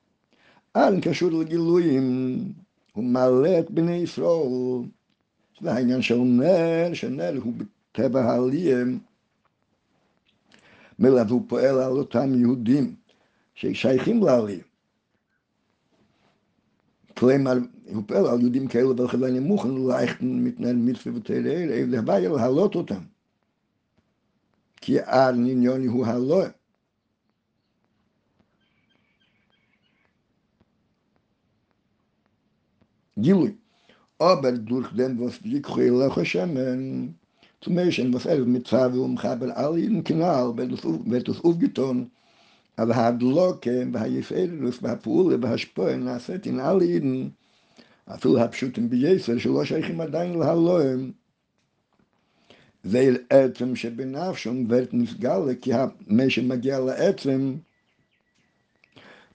Arn קשור לגילויים, הוא מעלה את בני ישראל. זה העניין שאומר, שנר הוא בטבע העליהם, מלא והוא פועל על אותם יהודים ששייכים לעלייה. כלומר, הוא פועל על יהודים כאלה ולכן אני מוכן ללכת מתנהל מצווה ותראה, זה בעיה להעלות אותם. כי העניין הוא הלא. גילוי. aber durch den, was die Kuhle Hashemen, zum Menschen, was er mit Zawe und Chaber all in den Kanal, wird das aufgetan, aber hat bei Pule, bei Haspoe, nacet in all Iden, אפילו הפשוטים בייסר, שלא שייכים עדיין להלוהם, ואל עצם שבנפשם ורת נסגל, כי המשם מגיע לעצם,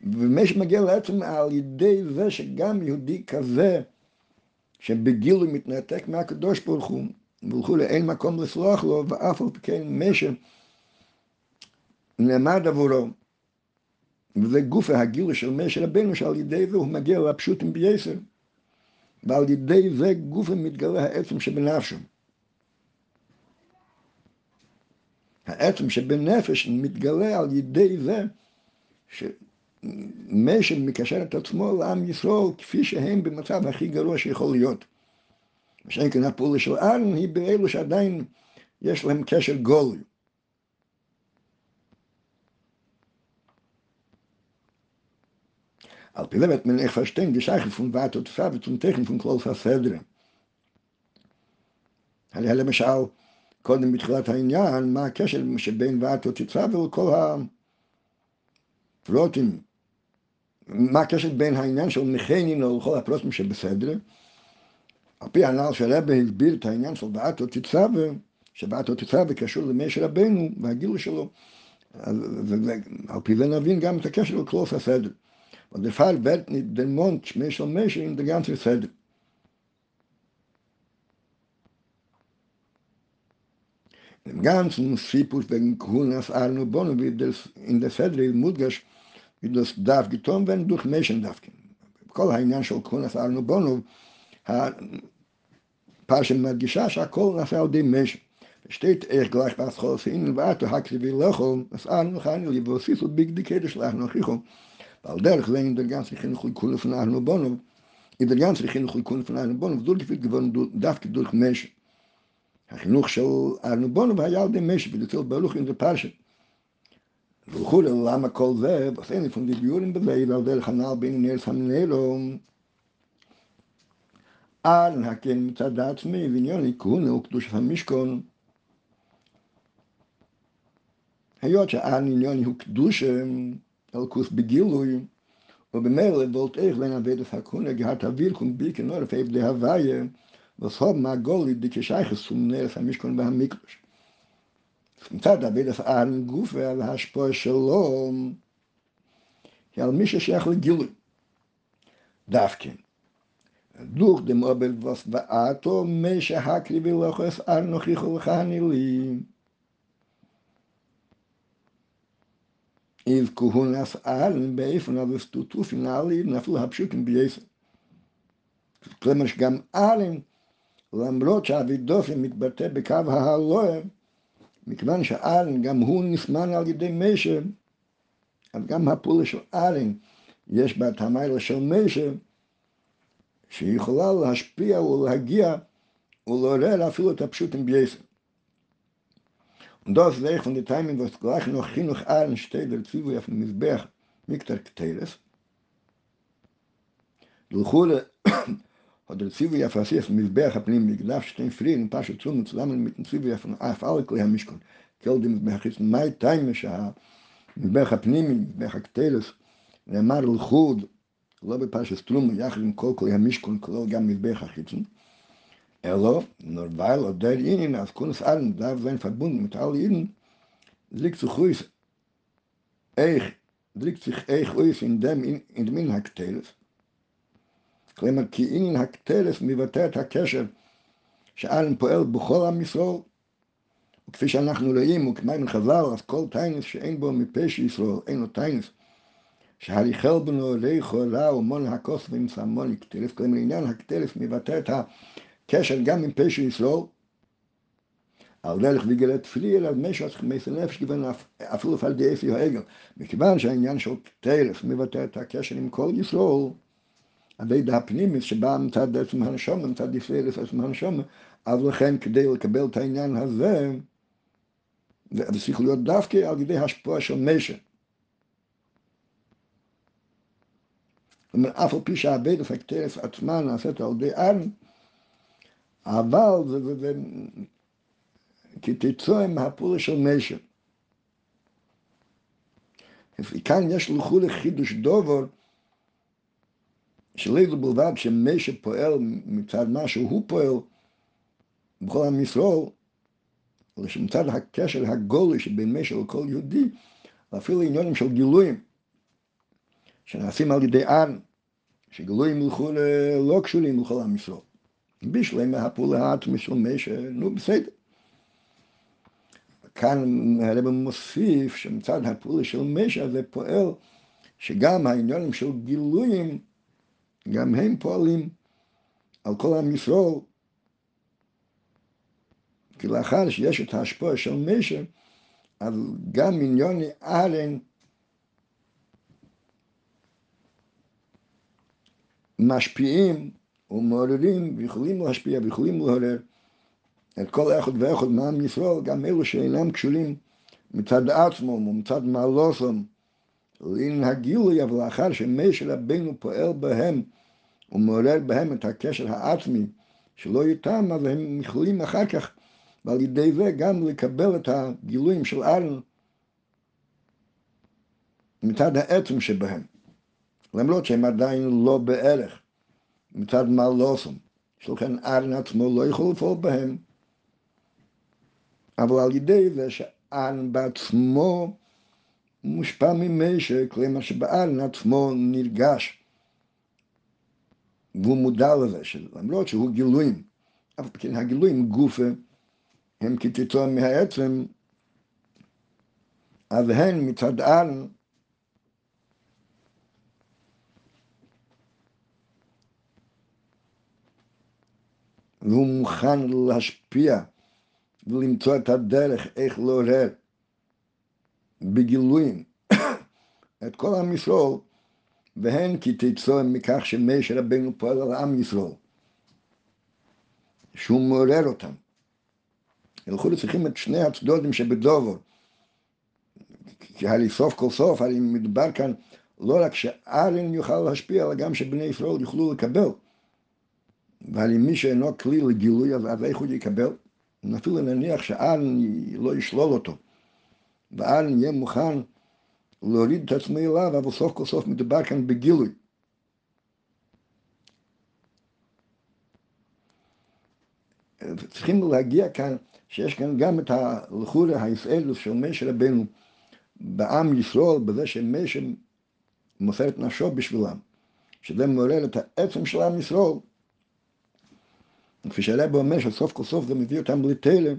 ומשם מגיע לעצם על ידי זה שגם יהודי כזה, שבגילוי מתנתק מהקדוש ברוך הוא, וכולי, אין מקום לסלוח לו, ואף על פי כן משם נעמד עבורו. וזה גוף הגילוי של משה רבנו, שעל ידי זה הוא מגיע לפשוטים בייסר. ועל ידי זה גוף מתגלה העצם שבנפשו. העצם שבנפש מתגלה על ידי זה שמשם מקשר את עצמו לעם ישראל כפי שהם במצב הכי גרוע שיכול להיות. ושאין כן הפעולה של ארן היא באלו שעדיין יש להם קשר גולי. Man echt verstehen, die Scheiche von Wart und Farbe zum Techen von Klaus Hasedre. הרי למשל, קודם בתחילת העניין, מה הקשר שבין ועת ותצווה וכל הפרוטים, מה הקשר בין העניין של מכנין או לכל הפרוטים שבסדר, על פי הנ"ל שהרבה הסביר את העניין של בעת אותי צווה, שבעת קשור למשה רבנו והגילו שלו, ועל פי זה נבין גם את הקשר לקלוס הסדר. ודפאר ורטנית דלמונט שמי של משה עם דגנטי סדר. Im ganzen Sipus wegen Kuhnas Arno Bono wird das in der Sedre in Mudgash das darf getan werden durch Menschen darf gehen. Kol hainan schol Kuhnas Arno Bono בונו, הפרשם מדגישה שהכל נעשה על ידי משם. steht er gleich was groß in warte hakse wie lochel das arno gaan die bosiso big dikede slag noch ich על דרך זה לכולם von Arno Bonov, in der ganze חינוך לכולם von Arno Bonov, דור gefühlt geworden דווקא durch Mensch. החינוך של ארנו בונוב היה על ידי משי, ולצל עם זה פרשת. וכולי, למה כל זה, בסדר, לפעמים דיביורים בזה, ועל דרך הנעל בין נרס המנהלו, אל נקן מצד העצמי ועניון עיקון הוא קדוש המשכון. היות שאל עניון הוא קדוש אלקוס בגילוי ובמילא בולט איך בין עבד הפקון גהת אוויר בי כנור לפי בדי הוויה וסוב מהגולי דקשי חסום נרס המשכון והמקדוש. מצד עבד הפארן גוף ועל ההשפוע שלו היא על מי ששייך לגילוי. דווקא ba ato mesh hakri bi lochs ar nochi khol khanili is kuhunas allen באיפן אבל סטוטוף נעלי נפלו הפשוטים בייסר. כלומר שגם אלן, למרות שהאבידופי מתבטא בקו ההלואה, מכיוון שאלן גם הוא נסמן על ידי משם, אז גם הפעולה של אלן יש בה את המיילה של שיכולה להשפיע ולהגיע ולעורר אפילו את הפשוט עם בייסר. דוס זה איך ונטיימים ועסקלח נוח חינוך ארן שתי דרצוי ויף מזבח מיקטר קטיילס. דלכו ל... הדרצוי ויף עשי את מזבח הפנים מגדף שתי פריד נטע שצרו מצלם על מיטנצוי ויף נעף על כלי המשקול. כל דמי מהחיס מי טיימש המזבח הפנים מזבח הקטיילס. נאמר לחוד לא בפרשת טרום, יחד עם כל כלי המשכון, כולל גם מזבח החיצון. ihnen als Kunst allen darf sein verbunden mit all ihnen, liegt sich ruhig, eich, liegt sich eich ruhig in dem, in, in dem in Hakteles. כלומר, כי עניין הקטלס מבטא את הקשר שאלן פועל בכל עם ישראל, וכפי שאנחנו רואים, וכמי מחז"ל, אז כל טיינס שאין בו מפשע ישראל, אין לו טיינס, שהריחל בנו ריחו רע ומון הכוס ונמצא מון הקטלס, כלומר עניין הקטלס מבטא את הקשר גם עם פשע ישראל, על דרך ויגלת תפילי אלא משהו צריך מייסר נפש כיוון אפילו על די אפי העגל. מכיוון שהעניין של קטלס מבטא את הקשר עם כל ישראל, הוידע הפנימית שבא מצד עצם הנשום, מצד ישראל עצם הנשום, אז לכן כדי לקבל את העניין הזה, זה צריך להיות דווקא על ידי השפוע של משע. זאת אומרת, אף על פי שהבית הפקטרס עצמה נעשית על ידי ארן, אבל זה, זה, זה כתצוע מהפעולה של משע. כאן יש לכו לחידוש דובר, שלא זו בלבד שמשע פועל מצד מה שהוא פועל בכל עם ישראל, אלא שמצד הקשר הגולי שבין משע לכל יהודי, ואפילו עניונים של גילויים, שנעשים על ידי ארן, שגילויים לכו לא קשורים לכל עם ישראל. בשלם הפעולה משע, נו בסדר. כאן הרב מוסיף שמצד הפעולה של משע זה פועל שגם העניונים של גילויים גם הם פועלים על כל עם ישראל, כי לאחר שיש את ההשפעה של משר, אז גם עניוני ארן משפיעים ומעוררים ויכולים להשפיע ויכולים לעורר את כל אחד ואחד מעם ישראל, גם אלו שאינם קשורים מצד עצמו ומצד מעלוסם לעניין הגילוי, אבל לאחר שמשה רבנו פועל בהם ומעורר בהם את הקשר העצמי שלא איתם, אז הם יכולים אחר כך, ועל ידי זה גם לקבל את הגילויים של ארן מצד העצם שבהם. למרות שהם עדיין לא בערך, מצד מה לא עושים. שלכן ארן עצמו לא יכול לפעול בהם. אבל על ידי זה שארן בעצמו מושפע ממשק, כלומר שבארן עצמו נרגש והוא מודע לזה, למרות שהוא גילויים, אף כן הגילויים גופה הם כתוצאה מהעצם, אז הן מצד על והוא מוכן להשפיע ולמצוא את הדרך איך לעורר בגילויים את כל עם ישראל והן כי תצא מכך שמשה רבנו פועל על עם ישראל, שהוא מעורר אותם. הלכו צריכים את שני הצדודים שבדובר. כי הרי סוף כל סוף, הרי מדובר כאן לא רק שארן יוכל להשפיע, אלא גם שבני ישראל יוכלו לקבל. והרי מי שאינו כלי לגילוי, אז, איך הוא יקבל? אפילו נניח שארן לא ישלול אותו, וארן יהיה מוכן להוריד את עצמי אליו, אבל סוף כל סוף מדובר כאן בגילוי. צריכים להגיע כאן, שיש כאן גם את הלכורי הישראלוס של משה רבנו בעם ישראל, בזה שמשה מוסר את נפשו בשבילם, שזה מעורר את העצם של עם ישראל. כפי שהרב אומר שסוף כל סוף זה מביא אותם לתלם,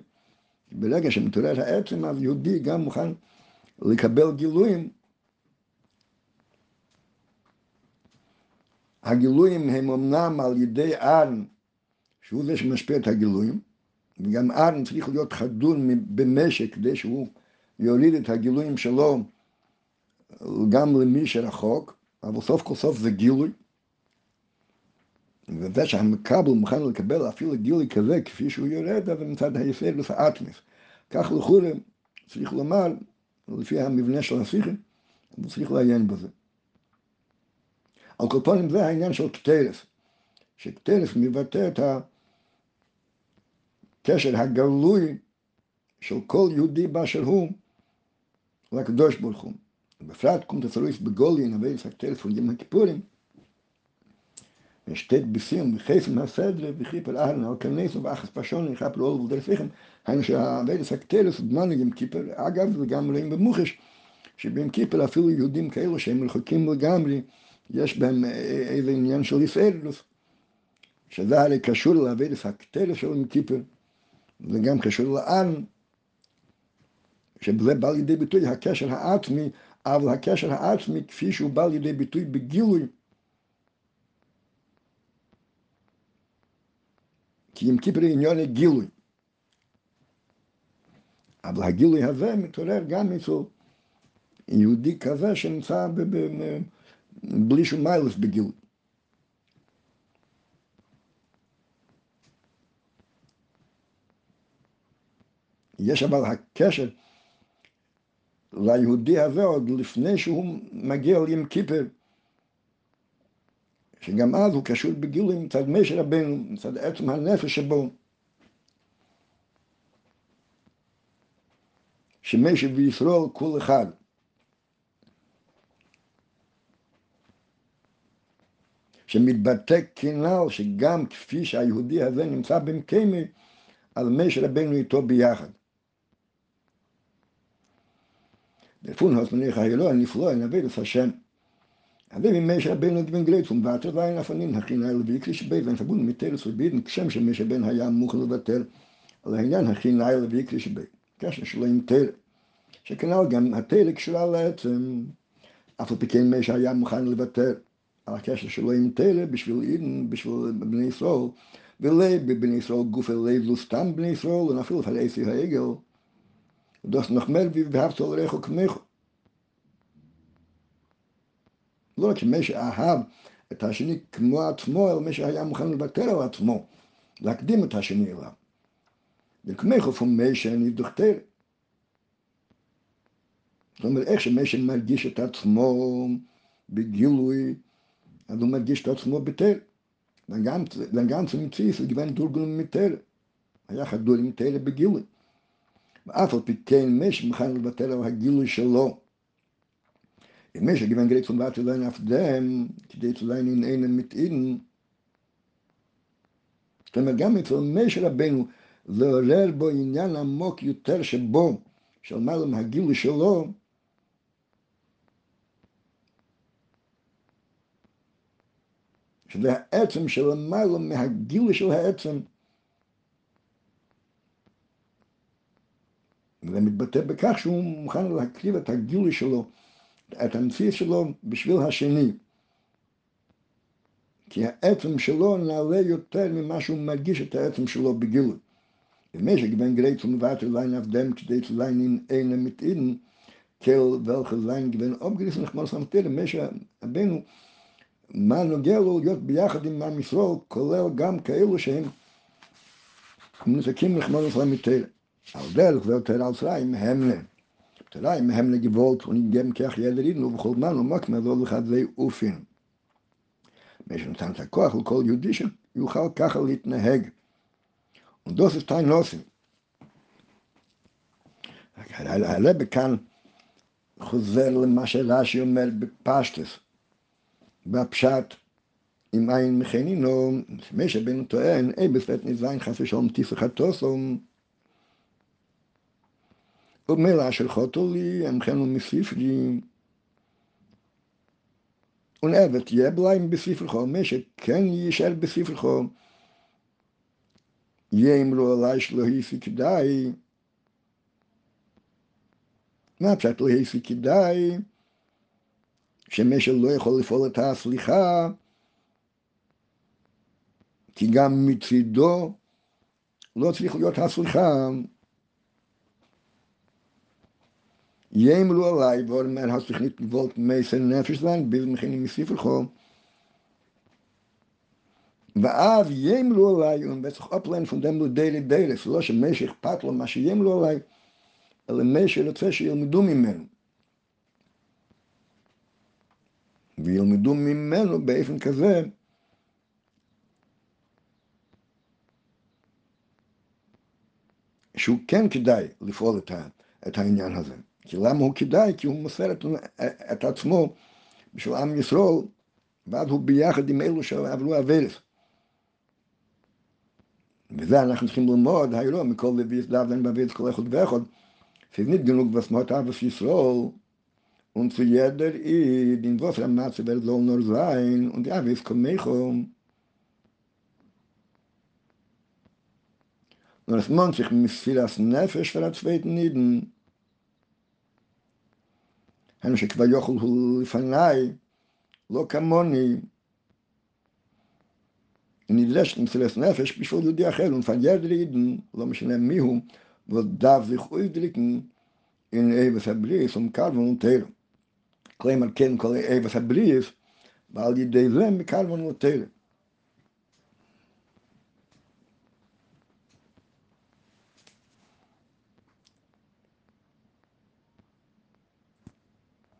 ברגע שמתעורר העצם, אז יהודי גם מוכן לקבל גילויים. הגילויים הם אמנם על ידי ארן, שהוא זה שמשפיע את הגילויים, וגם ארן צריך להיות חדון במשק כדי שהוא יוריד את הגילויים שלו גם למי שרחוק, אבל סוף כל סוף זה גילוי. וזה שהמקבל מוכן לקבל אפילו גילי כזה כפי שהוא יורד, אז מצד היסדוס האטמיס. כך לכולי צריך לומר, לפי המבנה של השיחים, צריך לעיין בזה. על כל פנים זה העניין של קטלס, שקטלס מבטא את הקשר הגלוי של כל יהודי באשר הוא לקדוש ברוך הוא. בפרט קומט הצלויס בגולין, אבי סקטלס פון יום הכיפורים, steht בסיום בחסם הסדר וכיפר אהלן על כנס ובאחס פשון נכף לאול ולדרפיכם היינו שהאבד סקטלס בזמן יום כיפר אגב וגם רואים במוחש שביום כיפר אפילו יהודים כאלו שהם רחוקים לגמרי יש בהם איזה עניין של ישראלוס שזה הרי קשור לאבד סקטלס של יום כיפר זה גם קשור לאן שבזה בא לידי ביטוי הקשר העצמי אבל הקשר העצמי כפי שהוא בא לידי ביטוי בגילוי כי אם כיפר עניון גילוי. אבל הגילוי הזה מתעורר גם אצל יהודי כזה שנמצא בלי שום מיילס בגילוי. יש אבל הקשר ליהודי הזה עוד לפני שהוא מגיע לים כיפר שגם אז הוא קשור בגילוי מצד משה רבנו, מצד עצם הנפש שבו. שמשה וישראל כל אחד. שמתבטא כנ"ל שגם כפי שהיהודי הזה נמצא במקיימי, אז משה רבנו איתו ביחד. לפון הוסמניך הילוא הנפלא, נביא את השם. Vom Vater sein von ihm nach hinein wie ich bin wenn verbunden mit der so bin kshem she Mensch ben haya mukhl vater על העניין הכי נעל ויקרי שבי. קשר שלו עם תל. שכנ"ל גם התל קשורה לעצם, אף על פי כן מי שהיה מוכן לוותר על הקשר שלו עם תל בשביל עידן, בשביל בני ישראל, ולב בבני ישראל גוף אל לב לא סתם בני ישראל, אפילו על עשי העגל. ודוס נחמר ואהבת על רחו לא רק שמי שאהב את השני כמו עצמו, אלא מי שהיה מוכן לוותר על עצמו, להקדים את השני אליו. von Menschen nicht durch Tere. זאת אומרת, איך שמשה מרגיש את עצמו בגילוי, אז הוא מרגיש את עצמו בתר. לגנץ מציס לגוון דורגון מתר. היה חדור עם תר בגילוי. ואף על פי כן משה מוכן לוותר על הגילוי שלו. אם משה גוון גרית von Warte sein auf dem, כדי zu sein in mit ihnen. זאת אומרת, גם אצל משה רבנו, לעורר בו עניין עמוק יותר שבו, של מעלה מהגילוי שלו, שזה העצם של מעלה מהגילוי של העצם. וזה מתבטא בכך שהוא מוכן להקריב את הגילוי שלו, את המציאות שלו בשביל השני. כי העצם שלו נעלה יותר ממה שהוא מרגיש את העצם שלו בגילוי. Vater sein auf dem, kdei zu sein in einem mit ihnen, כל gewinn abgerissen, ich muss am Tere, Mensch, הבנו, מה נוגע לו להיות ביחד עם עם ישראל, כולל גם כאלו שהם נזקים ישראל מתרה. על דרך זה יותר על Pteraim haben nicht gewollt und nicht geben Kirch jeder Jeden und bechol Mann und Mokmer לא לחדלי אופין. מי שנתן את הכוח לכל יהודי שיוכל ככה להתנהג. ודוס ist ein Nossen. הרב כאן חוזר למה שרש"י אומר בפשטס, בפשט אם אין מכנינו, משה בן טוען, אי בסט נזיין חס ושלום תיסחתוסום, ומילה של חוטולי, אמכנו מספרי, ונאבט יהיה בליים בספרכו, מי שכן יישאר בספרכו, יאמרו עליי שלא היסי כדאי. מה פשט לא היסי כדאי? שמשל לא יכול לפעול את הסליחה, כי גם מצידו לא צריך להיות הסליחה. יאמרו עליי, ואומר הסליחנית גבולת מסר נפש זן, מסיפר חום. ואז ימלו עליי, ablehnen von dem לדיילי דיילי, זה לא שמשה אכפת לו מה שימלו עליי, אלא משה רוצה שילמדו ממנו. וילמדו ממנו באופן כזה שהוא כן כדאי לפעול את העניין הזה. כי למה הוא כדאי? כי הוא מוסר את, את עצמו בשביל עם ישראל, ואז הוא ביחד עם אלו שעברו אבלס. וזה אנחנו צריכים ללמוד היום מכל לוי דאבן בביץ כל אחד ואחד. Was man hat, was Israel und zu jeder Eid, in was er Matze wird soll nur sein, und ja, wie es kommt mich um. Nur es sich mit Nefesh für zweiten. הם שכביכול הוא לפניי, לא כמוני. נדרש למסירת נפש בשביל יהודי אחר, ומפגר דרידן, לא משנה מיהו, ודב זכוי דריקן, אין אבס הבריס ומקרבן ותרם. כלומר כן כל אבס הבריס, ועל ידי זה מקרבן ותרם.